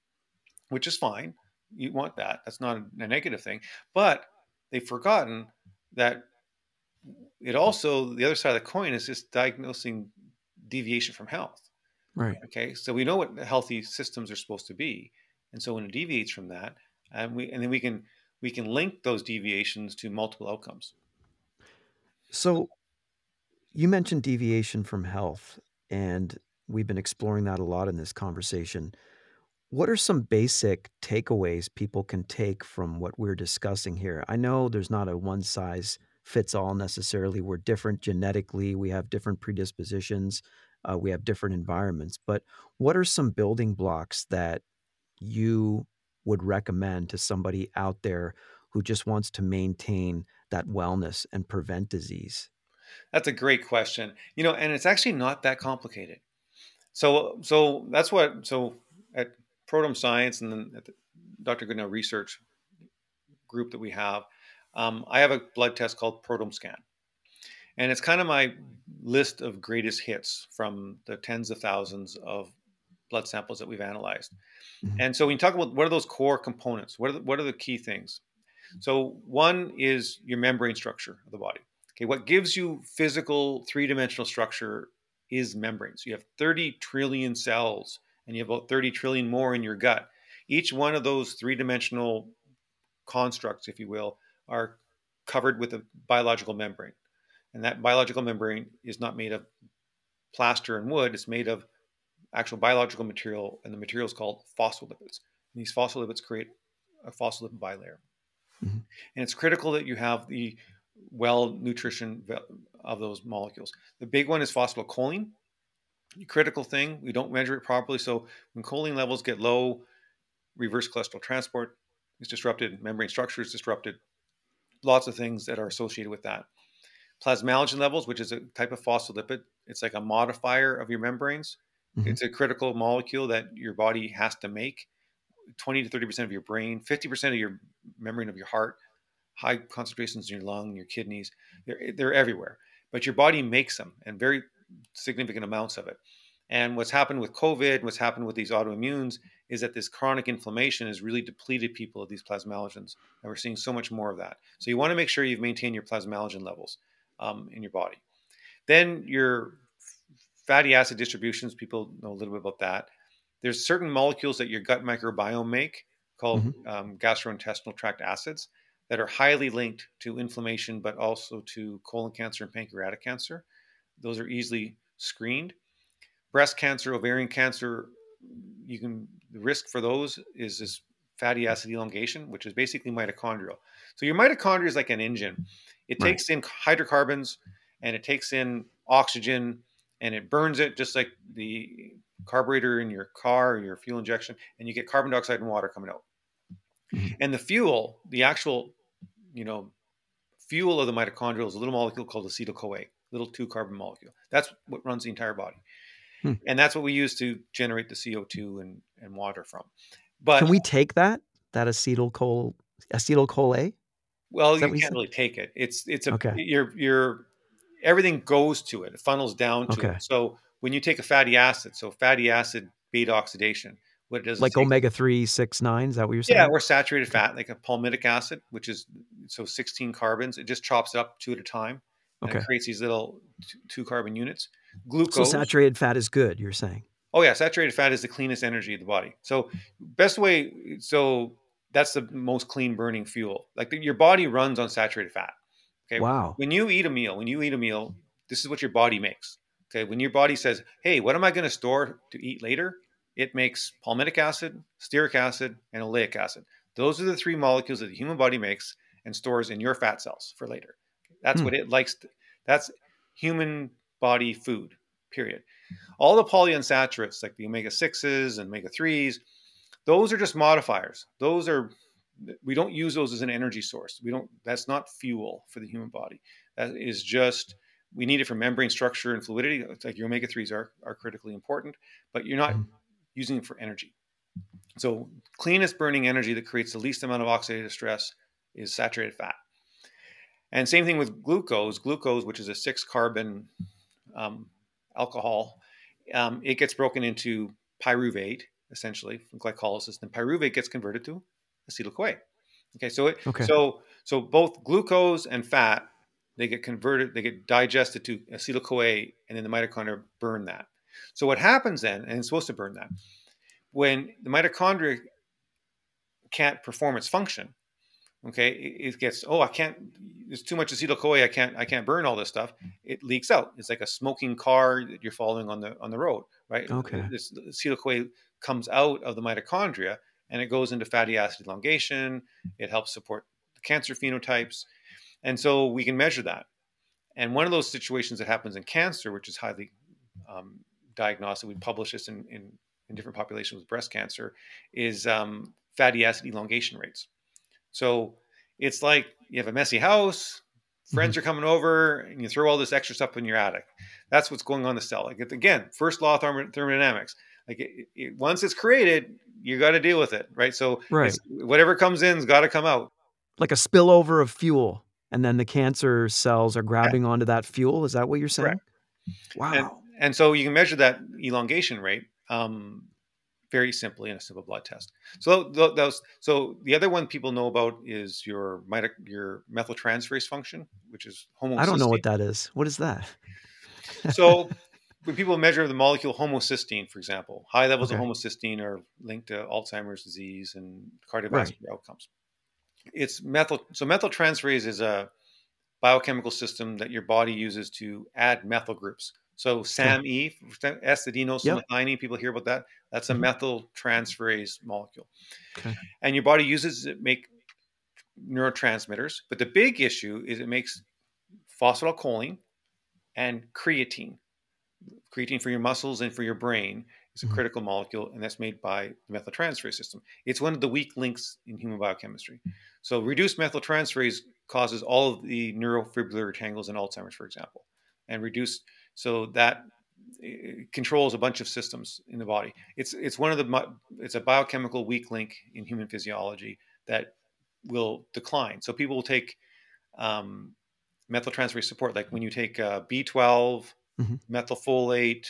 which is fine. You want that. That's not a negative thing, but they've forgotten that it also the other side of the coin is just diagnosing deviation from health. Right. Okay, so we know what healthy systems are supposed to be, and so when it deviates from that, and we and then we can we can link those deviations to multiple outcomes. So you mentioned deviation from health, and we've been exploring that a lot in this conversation. What are some basic takeaways people can take from what we're discussing here? I know there's not a one size fits all necessarily. We're different genetically, we have different predispositions, uh, we have different environments. But what are some building blocks that you would recommend to somebody out there who just wants to maintain that wellness and prevent disease? That's a great question. You know, and it's actually not that complicated. So so that's what so at Prodrome Science and then at the Dr. Goodenowe Research group that we have, um, I have a blood test called Prodrome Scan. And it's kind of my list of greatest hits from the tens of thousands of blood samples that we've analyzed. Mhm. And so when you talk about what are those core components, what are the, what are the key things? So one is your membrane structure of the body. Okay, what gives you physical three-dimensional structure is membranes. You have 30 trillion cells, and you have about 30 trillion more in your gut. Each one of those three dimensional constructs, if you will, are covered with a biological membrane. And that biological membrane is not made of plaster and wood, it's made of actual biological material, and the material is called phospholipids. And these phospholipids create a phospholipid bilayer. Mm-hmm. And it's critical that you have the well nutrition of those molecules. The big one is phosphatidylcholine. Critical thing, we don't measure it properly. So when choline levels get low, reverse cholesterol transport is disrupted, membrane structure is disrupted, lots of things that are associated with that. Plasmalogen levels, which is a type of phospholipid, it's like a modifier of your membranes. Mm-hmm. It's a critical molecule that your body has to make. 20 to 30% of your brain, 50% of your membrane of your heart, high concentrations in your lung, your kidneys, they're, they're everywhere. But your body makes them and very significant amounts of it. And what's happened with COVID, what's happened with these autoimmunes is that this chronic inflammation has really depleted people of these plasmalogens. And we're seeing so much more of that. So you want to make sure you've maintained your plasmalogen levels um, in your body. Then your fatty acid distributions, people know a little bit about that. There's certain molecules that your gut microbiome make called mm-hmm. um, gastrointestinal tract acids that are highly linked to inflammation, but also to colon cancer and pancreatic cancer. Those are easily screened. Breast cancer, ovarian cancer, you can the risk for those is this fatty acid elongation, which is basically mitochondrial. So your mitochondria is like an engine. It right. takes in hydrocarbons and it takes in oxygen and it burns it just like the carburetor in your car or your fuel injection, and you get carbon dioxide and water coming out. Mm-hmm. And the fuel, the actual, you know, fuel of the mitochondria is a little molecule called acetyl CoA, little two carbon molecule. That's what runs the entire body. Hmm. And that's what we use to generate the CO2 and, and water from. But can we take that, that acetyl col acetyl CoA? Well, you can't really take it. It's it's a okay. you're you're everything goes to it. It funnels down to okay. it. So when you take a fatty acid, so fatty acid beta oxidation, what it does like omega three six nine. Is that what you're saying? Yeah, or saturated fat, like a palmitic acid, which is so 16 carbons. It just chops it up two at a time. okay. it creates these little two carbon units. Glucose. So saturated fat is good. You're saying? Oh yeah, saturated fat is the cleanest energy of the body. So best way. So that's the most clean burning fuel. Like your body runs on saturated fat. Okay. Wow. When you eat a meal, when you eat a meal, this is what your body makes. Okay. When your body says, "Hey, what am I going to store to eat later?" It makes palmitic acid, stearic acid, and oleic acid. Those are the three molecules that the human body makes and stores in your fat cells for later. That's hmm. what it likes. To, that's human body food. Period. All the polyunsaturates, like the omega sixes and omega threes, those are just modifiers. Those are we don't use those as an energy source. We don't. That's not fuel for the human body. That is just we need it for membrane structure and fluidity. It's like your omega threes are are critically important, but you're not mm-hmm. using it for energy. So cleanest burning energy that creates the least amount of oxidative stress is saturated fat. And same thing with glucose. Glucose, which is a six carbon um, alcohol, um, it gets broken into pyruvate essentially from glycolysis. Then pyruvate gets converted to acetyl CoA. Okay, so it, okay. so so both glucose and fat they get converted, they get digested to acetyl CoA, and then the mitochondria burn that. So what happens then, and it's supposed to burn that, when the mitochondria can't perform its function, okay, it, gets oh I can't, there's too much acetyl CoA, I can't I can't burn all this stuff. It leaks out. It's like a smoking car that you're following on the on the road, right? Okay, this acetyl CoA comes out of the mitochondria and it goes into fatty acid elongation. It helps support cancer phenotypes. And so we can measure that. And one of those situations that happens in cancer, which is highly um, diagnosed, we publish this in, in, in, different populations with breast cancer, is um, fatty acid elongation rates. So it's like you have a messy house, friends mm-hmm. are coming over, and you throw all this extra stuff in your attic. That's what's going on in the cell. Like again, first law of thermodynamics. Like it, it, once it's created, you got to deal with it, right? So right. whatever comes in's got to come out. Like a spillover of fuel, and then the cancer cells are grabbing yeah. onto that fuel. Is that what you're saying? Correct. Wow. And, and, so you can measure that elongation rate um, very simply in a simple blood test. So those, so the other one people know about is your your methyltransferase function, which is homocysteine. I don't know what that is. What is that? so when people measure the molecule homocysteine, for example, high levels Okay. of homocysteine are linked to Alzheimer's disease and cardiovascular outcomes. It's methyl. So methyltransferase is a biochemical system that your body uses to add methyl groups. So SAMe, S-adenosylmethionine, people hear about that. That's a Mhm. methyltransferase molecule. Okay. And your body uses it to make neurotransmitters. But the big issue is it makes phosphatidylcholine and creatine. Creatine for your muscles and for your brain is a Mhm. critical molecule, and that's made by the methyltransferase system. It's one of the weak links in human biochemistry. So reduced methyltransferase causes all of the neurofibrillary tangles in Alzheimer's, for example, and reduced so that controls a bunch of systems in the body. It's it's one of the it's a biochemical weak link in human physiology that will decline. So people will take um, methyltransferase support, like when you take uh, B12, Mhm. methylfolate,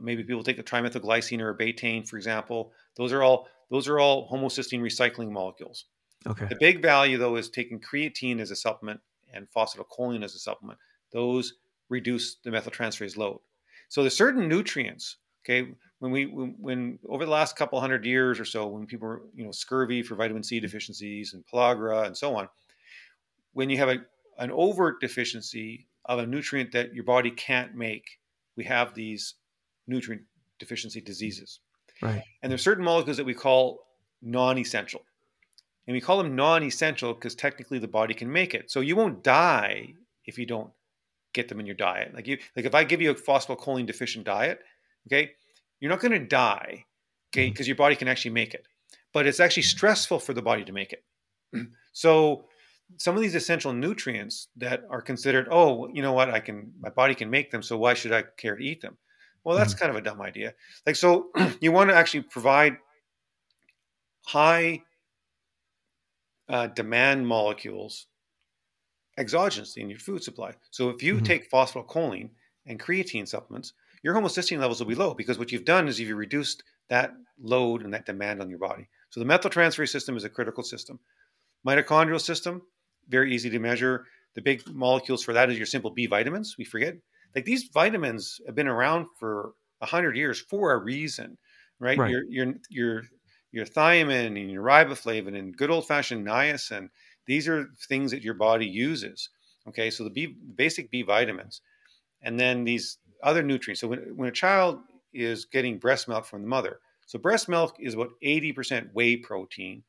maybe people take a trimethylglycine or a betaine, for example. Those are all those are all homocysteine recycling molecules. Okay. The big value, though, is taking creatine as a supplement and phosphatidylcholine as a supplement. Those reduce the methyltransferase load. So there's certain nutrients. Okay, when we when, when over the last couple hundred years or so, when people were you know scurvy for vitamin C deficiencies and pellagra and so on, when you have a, an overt deficiency of a nutrient that your body can't make, we have these nutrient deficiency diseases. Right. And there's certain molecules that we call non-essential. And we call them non-essential because technically the body can make it. So you won't die if you don't get them in your diet. Like you like if I give you a phosphatidylcholine deficient diet, okay, you're not going to die, okay, mm. because your body can actually make it. But it's actually stressful for the body to make it. so some of these essential nutrients that are considered, oh, you know what, I can my body can make them, so why should I care to eat them? Well, that's kind of a dumb idea. Like so you want to actually provide high uh, demand molecules exogenously in your food supply. So if you Mhm. take phosphatidylcholine and creatine supplements, your homocysteine levels will be low because what you've done is you've reduced that load and that demand on your body. So the methyltransferase system is a critical system. Mitochondrial system, very easy to measure. The big molecules for that is your simple B vitamins. We forget. Like these vitamins have been around for hundred years for a reason, right? Right. Your your your your thiamine and your riboflavin and good old fashioned niacin. These are things that your body uses. Okay, so the B, basic B vitamins, and then these other nutrients. So when, when a child is getting breast milk from the mother, so breast milk is about 80% whey protein,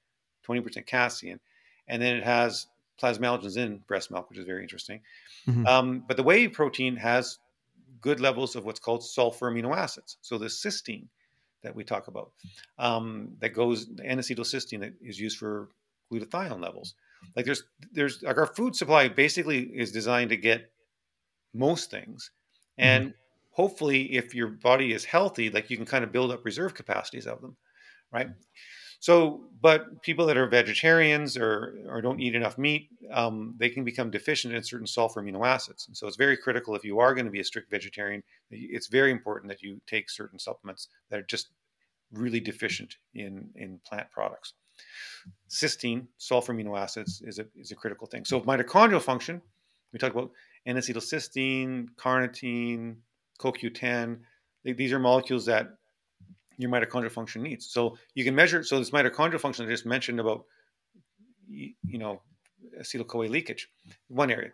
20% casein, and then it has plasmalogens in breast milk, which is very interesting. Mhm. Um, but the whey protein has good levels of what's called sulfur amino acids. So the cysteine that we talk about, um, that goes the N-acetylcysteine that is used for glutathione levels. Like there's there's like our food supply basically is designed to get most things, and hopefully if your body is healthy, like you can kind of build up reserve capacities of them, right? So, but people that are vegetarians or, or don't eat enough meat, um, they can become deficient in certain sulfur amino acids. And so it's very critical if you are going to be a strict vegetarian, it's very important that you take certain supplements that are just really deficient in, in plant products. Cysteine, sulfur amino acids, is a, is a critical thing. So mitochondrial function, we talk about N-acetylcysteine, carnitine, CoQ10. These are molecules that your mitochondrial function needs. So you can measure. So this mitochondrial function I just mentioned about, you know, acetyl CoA leakage, one area.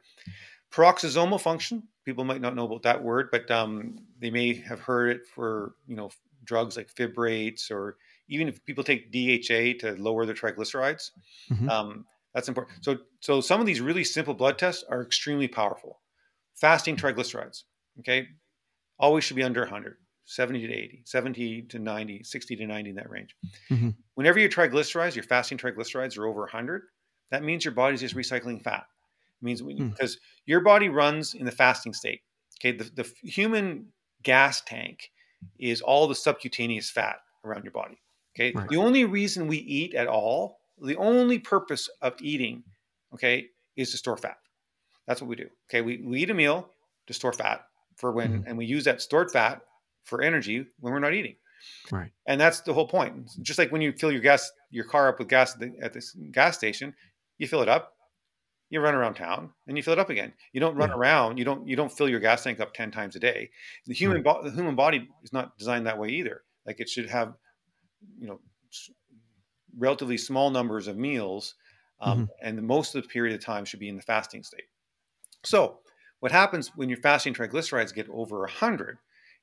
Peroxisomal function. People might not know about that word, but um, they may have heard it for you know drugs like fibrates, or even if people take DHA to lower their triglycerides. Mhm. Um, that's important. So so some of these really simple blood tests are extremely powerful. Fasting triglycerides. Okay, always should be under 100. 70 to 80, 70 to 90, 60 to 90 in that range. Mhm. Whenever your triglycerides, your fasting triglycerides are over 100, that means your body's just recycling fat. It means Hmm. because your body runs in the fasting state. Okay, the, the human gas tank is all the subcutaneous fat around your body. Okay, Right. the only reason we eat at all, the only purpose of eating, okay, is to store fat. That's what we do. Okay, we, we eat a meal to store fat for when, and we use that stored fat for energy when we're not eating. Right. And that's the whole point. Just like when you fill your gas, your car up with gas at, the, at this gas station, you fill it up, you run around town and you fill it up again. You don't run Yeah. around. You don't you don't fill your gas tank up ten times a day. The human bo- the human body is not designed that way either. Like it should have, you know, relatively small numbers of meals, um, and the most of the period of time should be in the fasting state. So, what happens when your fasting triglycerides get over 100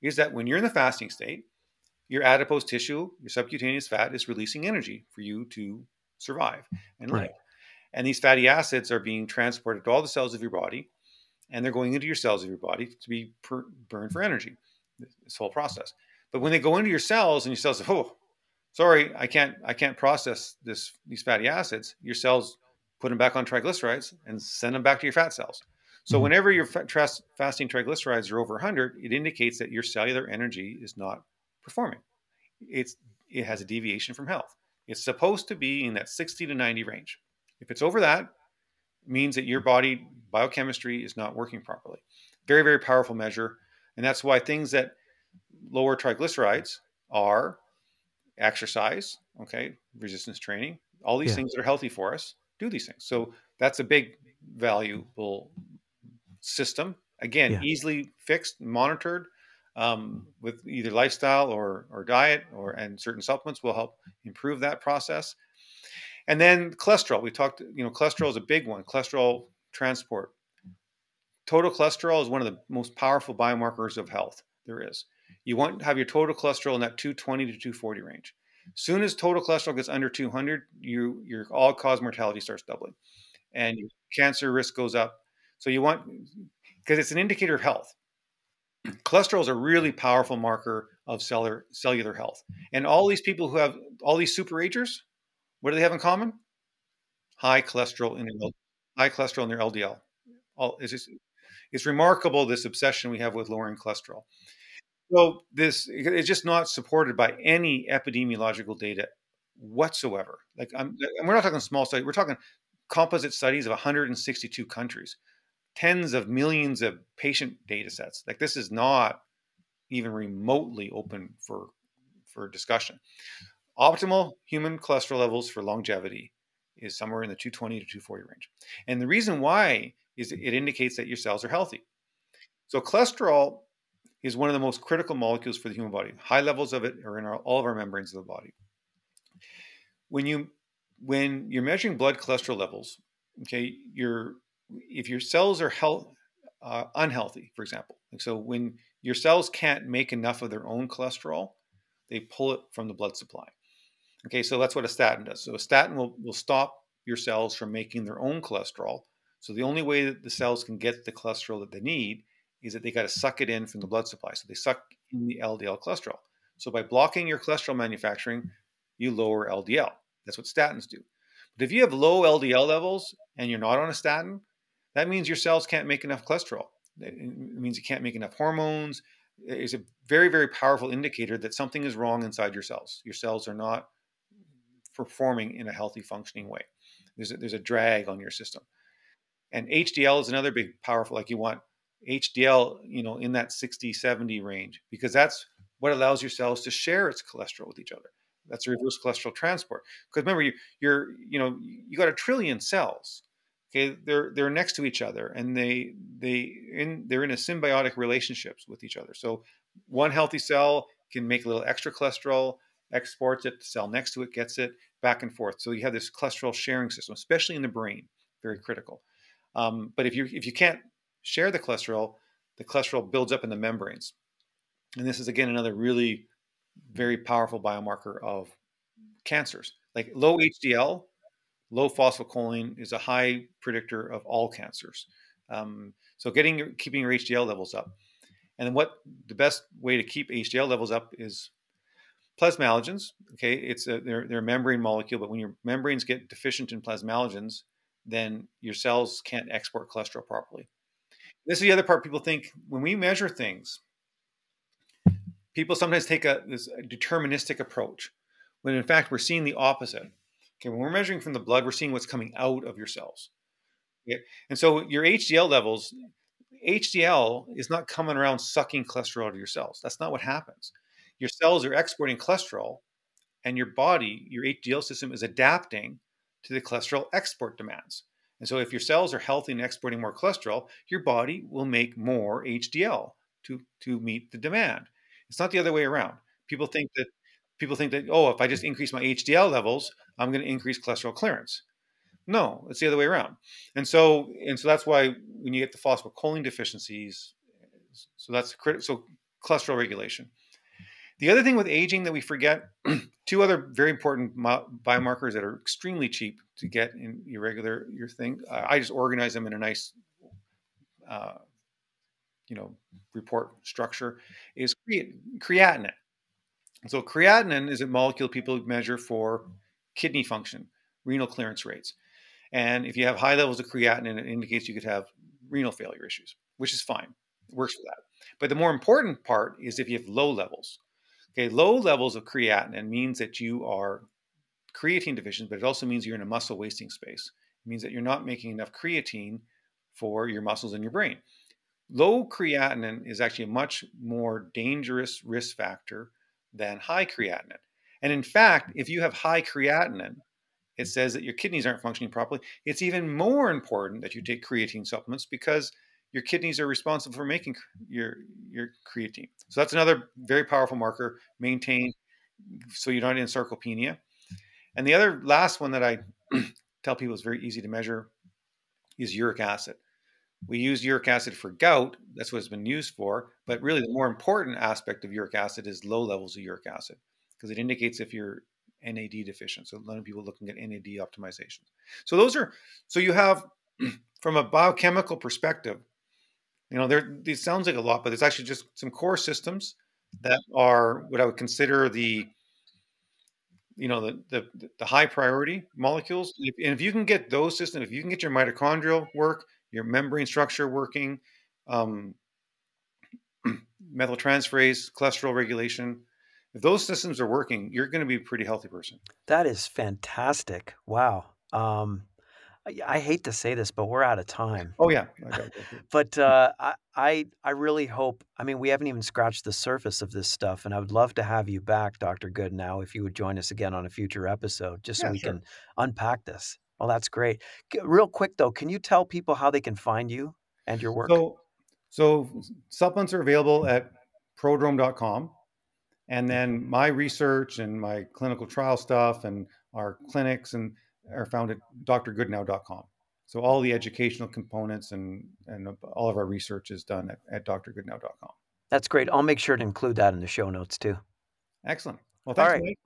is that when you're in the fasting state, your adipose tissue, your subcutaneous fat, is releasing energy for you to survive and live. Right. And these fatty acids are being transported to all the cells of your body, and they're going into your cells of your body to be per- burned for energy. This whole process. But when they go into your cells, and your cells say, "Oh, sorry, I can't, I can't process this these fatty acids," your cells put them back on triglycerides and send them back to your fat cells. So Mhm. whenever your fasting triglycerides are over 100, it indicates that your cellular energy is not performing. It's it has a deviation from health. It's supposed to be in that 60 to 90 range. If it's over that, it means that your body biochemistry is not working properly. Very very powerful measure, and that's why things that lower triglycerides are exercise, okay, resistance training, all these Yeah. things that are healthy for us do these things. So that's a big valuable system. Again, Yeah. easily fixed, monitored um, with either lifestyle or or diet or and certain supplements will help improve that process. And then cholesterol. We talked, you know, cholesterol is a big one. Cholesterol transport. Total cholesterol is one of the most powerful biomarkers of health there is. You want to have your total cholesterol in that 220 to 240 range. Soon as total cholesterol gets under 200, you your all cause mortality starts doubling, and your cancer risk goes up. So you want because it's an indicator of health. Cholesterol is a really powerful marker of cellular cellular health, and all these people who have all these superagers, what do they have in common? High cholesterol in their high cholesterol in their LDL. All it's just, it's remarkable this obsession we have with lowering cholesterol. So this it's just not supported by any epidemiological data whatsoever. Like I'm, and we're not talking small studies. We're talking composite studies of 162 countries, tens of millions of patient data sets. Like this is not even remotely open for for discussion. Optimal human cholesterol levels for longevity is somewhere in the 220 to 240 range. And the reason why is it indicates that your cells are healthy. So cholesterol is one of the most critical molecules for the human body. High levels of it are in our, all of our membranes of the body. When you when you're measuring blood cholesterol levels, okay, your if your cells are health, uh, unhealthy, for example, so when your cells can't make enough of their own cholesterol, they pull it from the blood supply. Okay, so that's what a statin does. So a statin will, will stop your cells from making their own cholesterol. So the only way that the cells can get the cholesterol that they need is that they got to suck it in from the blood supply. So they suck in the LDL cholesterol. So by blocking your cholesterol manufacturing, you lower LDL. That's what statins do. But if you have low LDL levels and you're not on a statin, that means your cells can't make enough cholesterol. It means you can't make enough hormones. It's a very, very powerful indicator that something is wrong inside your cells. Your cells are not performing in a healthy, functioning way. There's a, there's a drag on your system. And HDL is another big, powerful, like you want HDL, you know, in that 60, 70 range, because that's what allows your cells to share its cholesterol with each other. That's reverse cholesterol transport. Because remember, you, you're, you know, you got a trillion cells. Okay, they're they're next to each other, and they they in they're in a symbiotic relationships with each other. So one healthy cell can make a little extra cholesterol, exports it, the cell next to it gets it, back and forth. So you have this cholesterol sharing system, especially in the brain, very critical. Um, but if you if you can't share the cholesterol, the cholesterol builds up in the membranes, and this is again another really very powerful biomarker of cancers. Like low HDL, low phosphocholine is a high predictor of all cancers. Um, so getting keeping your HDL levels up, and what the best way to keep HDL levels up is plasmalogens. Okay, it's a they're, they're a membrane molecule, but when your membranes get deficient in plasmalogens, then your cells can't export cholesterol properly. This is the other part people think when we measure things, people sometimes take a this deterministic approach, when in fact we're seeing the opposite. Okay, when we're measuring from the blood, we're seeing what's coming out of your cells. Okay? And so your HDL levels, HDL is not coming around sucking cholesterol out of your cells. That's not what happens. Your cells are exporting cholesterol, and your body, your HDL system, is adapting to the cholesterol export demands. And so if your cells are healthy and exporting more cholesterol, your body will make more HDL to, to meet the demand. It's not the other way around. People think that people think that, oh, if I just increase my HDL levels, I'm going to increase cholesterol clearance. No, it's the other way around. And so, and so that's why when you get the phosphocholine deficiencies, so that's critical. So cholesterol regulation. The other thing with aging that we forget, two other very important biomarkers that are extremely cheap to get in your regular your thing. I just organize them in a nice, uh, you know, report structure. Is creatinine. So creatinine is a molecule people measure for kidney function, renal clearance rates. And if you have high levels of creatinine, it indicates you could have renal failure issues, which is fine. It works for that. But the more important part is if you have low levels. Okay, low levels of creatinine means that you are creatine deficient, but it also means you're in a muscle wasting space. It means that you're not making enough creatine for your muscles and your brain. Low creatinine is actually a much more dangerous risk factor than high creatinine. And in fact, mm. if you have high creatinine, it mm. says that your kidneys aren't functioning properly. It's even more important that you take creatine supplements because your kidneys are responsible for making your your creatine. So that's another very powerful marker. Maintain so you're not in sarcopenia. And the other last one that I tell people is very easy to measure is uric acid. We use uric acid for gout. That's what it's been used for. But really, the more important aspect of uric acid is low levels of uric acid because it indicates if you're NAD deficient. So a lot of people looking at NAD optimization. So those are so you have from a biochemical perspective, you know, there these sounds like a lot, but it's actually just some core systems that are what I would consider the you know the the, the high priority molecules. And if you can get those systems, if you can get your mitochondrial work, your membrane structure working, um, methyltransferase, cholesterol regulation, if those systems are working, you're going to be a pretty healthy person. That is fantastic. Wow. Um, I, hate to say this, but we're out of time. Oh yeah, but uh, I, I, I really hope. I mean, we haven't even scratched the surface of this stuff, and I would love to have you back, Doctor Goodenowe, if you would join us again on a future episode, just so yeah, we sure. can unpack this. Well, that's great. Real quick though, can you tell people how they can find you and your work? So, so supplements are available at prodrome.com. And then mm-hmm. my research and my clinical trial stuff and our clinics and are found at drgoodenowe.com. So all the educational components and, and all of our research is done at, at drgoodenowe.com. That's great. I'll make sure to include that in the show notes too. Excellent. Well, thanks, all right. Mike.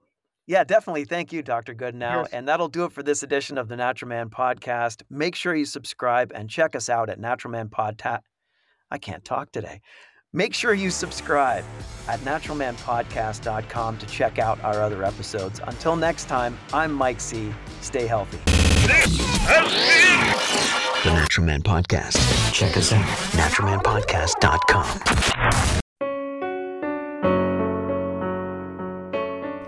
Yeah, definitely. Thank you, Dr. Goodenowe. Yes. And that'll do it for this edition of the Natural Man Podcast. Make sure you subscribe and check us out at Natural Man Podcast. I can't talk today. Make sure you subscribe at naturalmanpodcast.com to check out our other episodes. Until next time, I'm Mike Sea. Stay healthy. This has been the Natural Man Podcast. Check us out, naturalmanpodcast.com.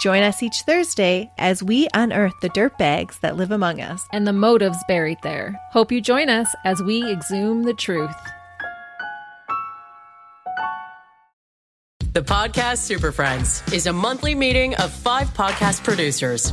Join us each Thursday as we unearth the dirt bags that live among us and the motives buried there. Hope you join us as we exhume the truth. The Podcast Super Friends is a monthly meeting of five podcast producers.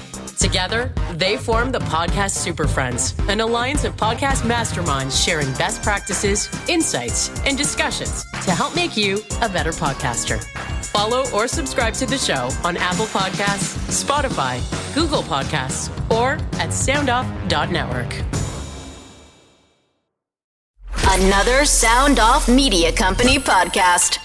Together, they form the Podcast Super Friends, an alliance of podcast masterminds sharing best practices, insights, and discussions to help make you a better podcaster. Follow or subscribe to the show on Apple Podcasts, Spotify, Google Podcasts, or at soundoff.network. Another Sound Off Media Company podcast.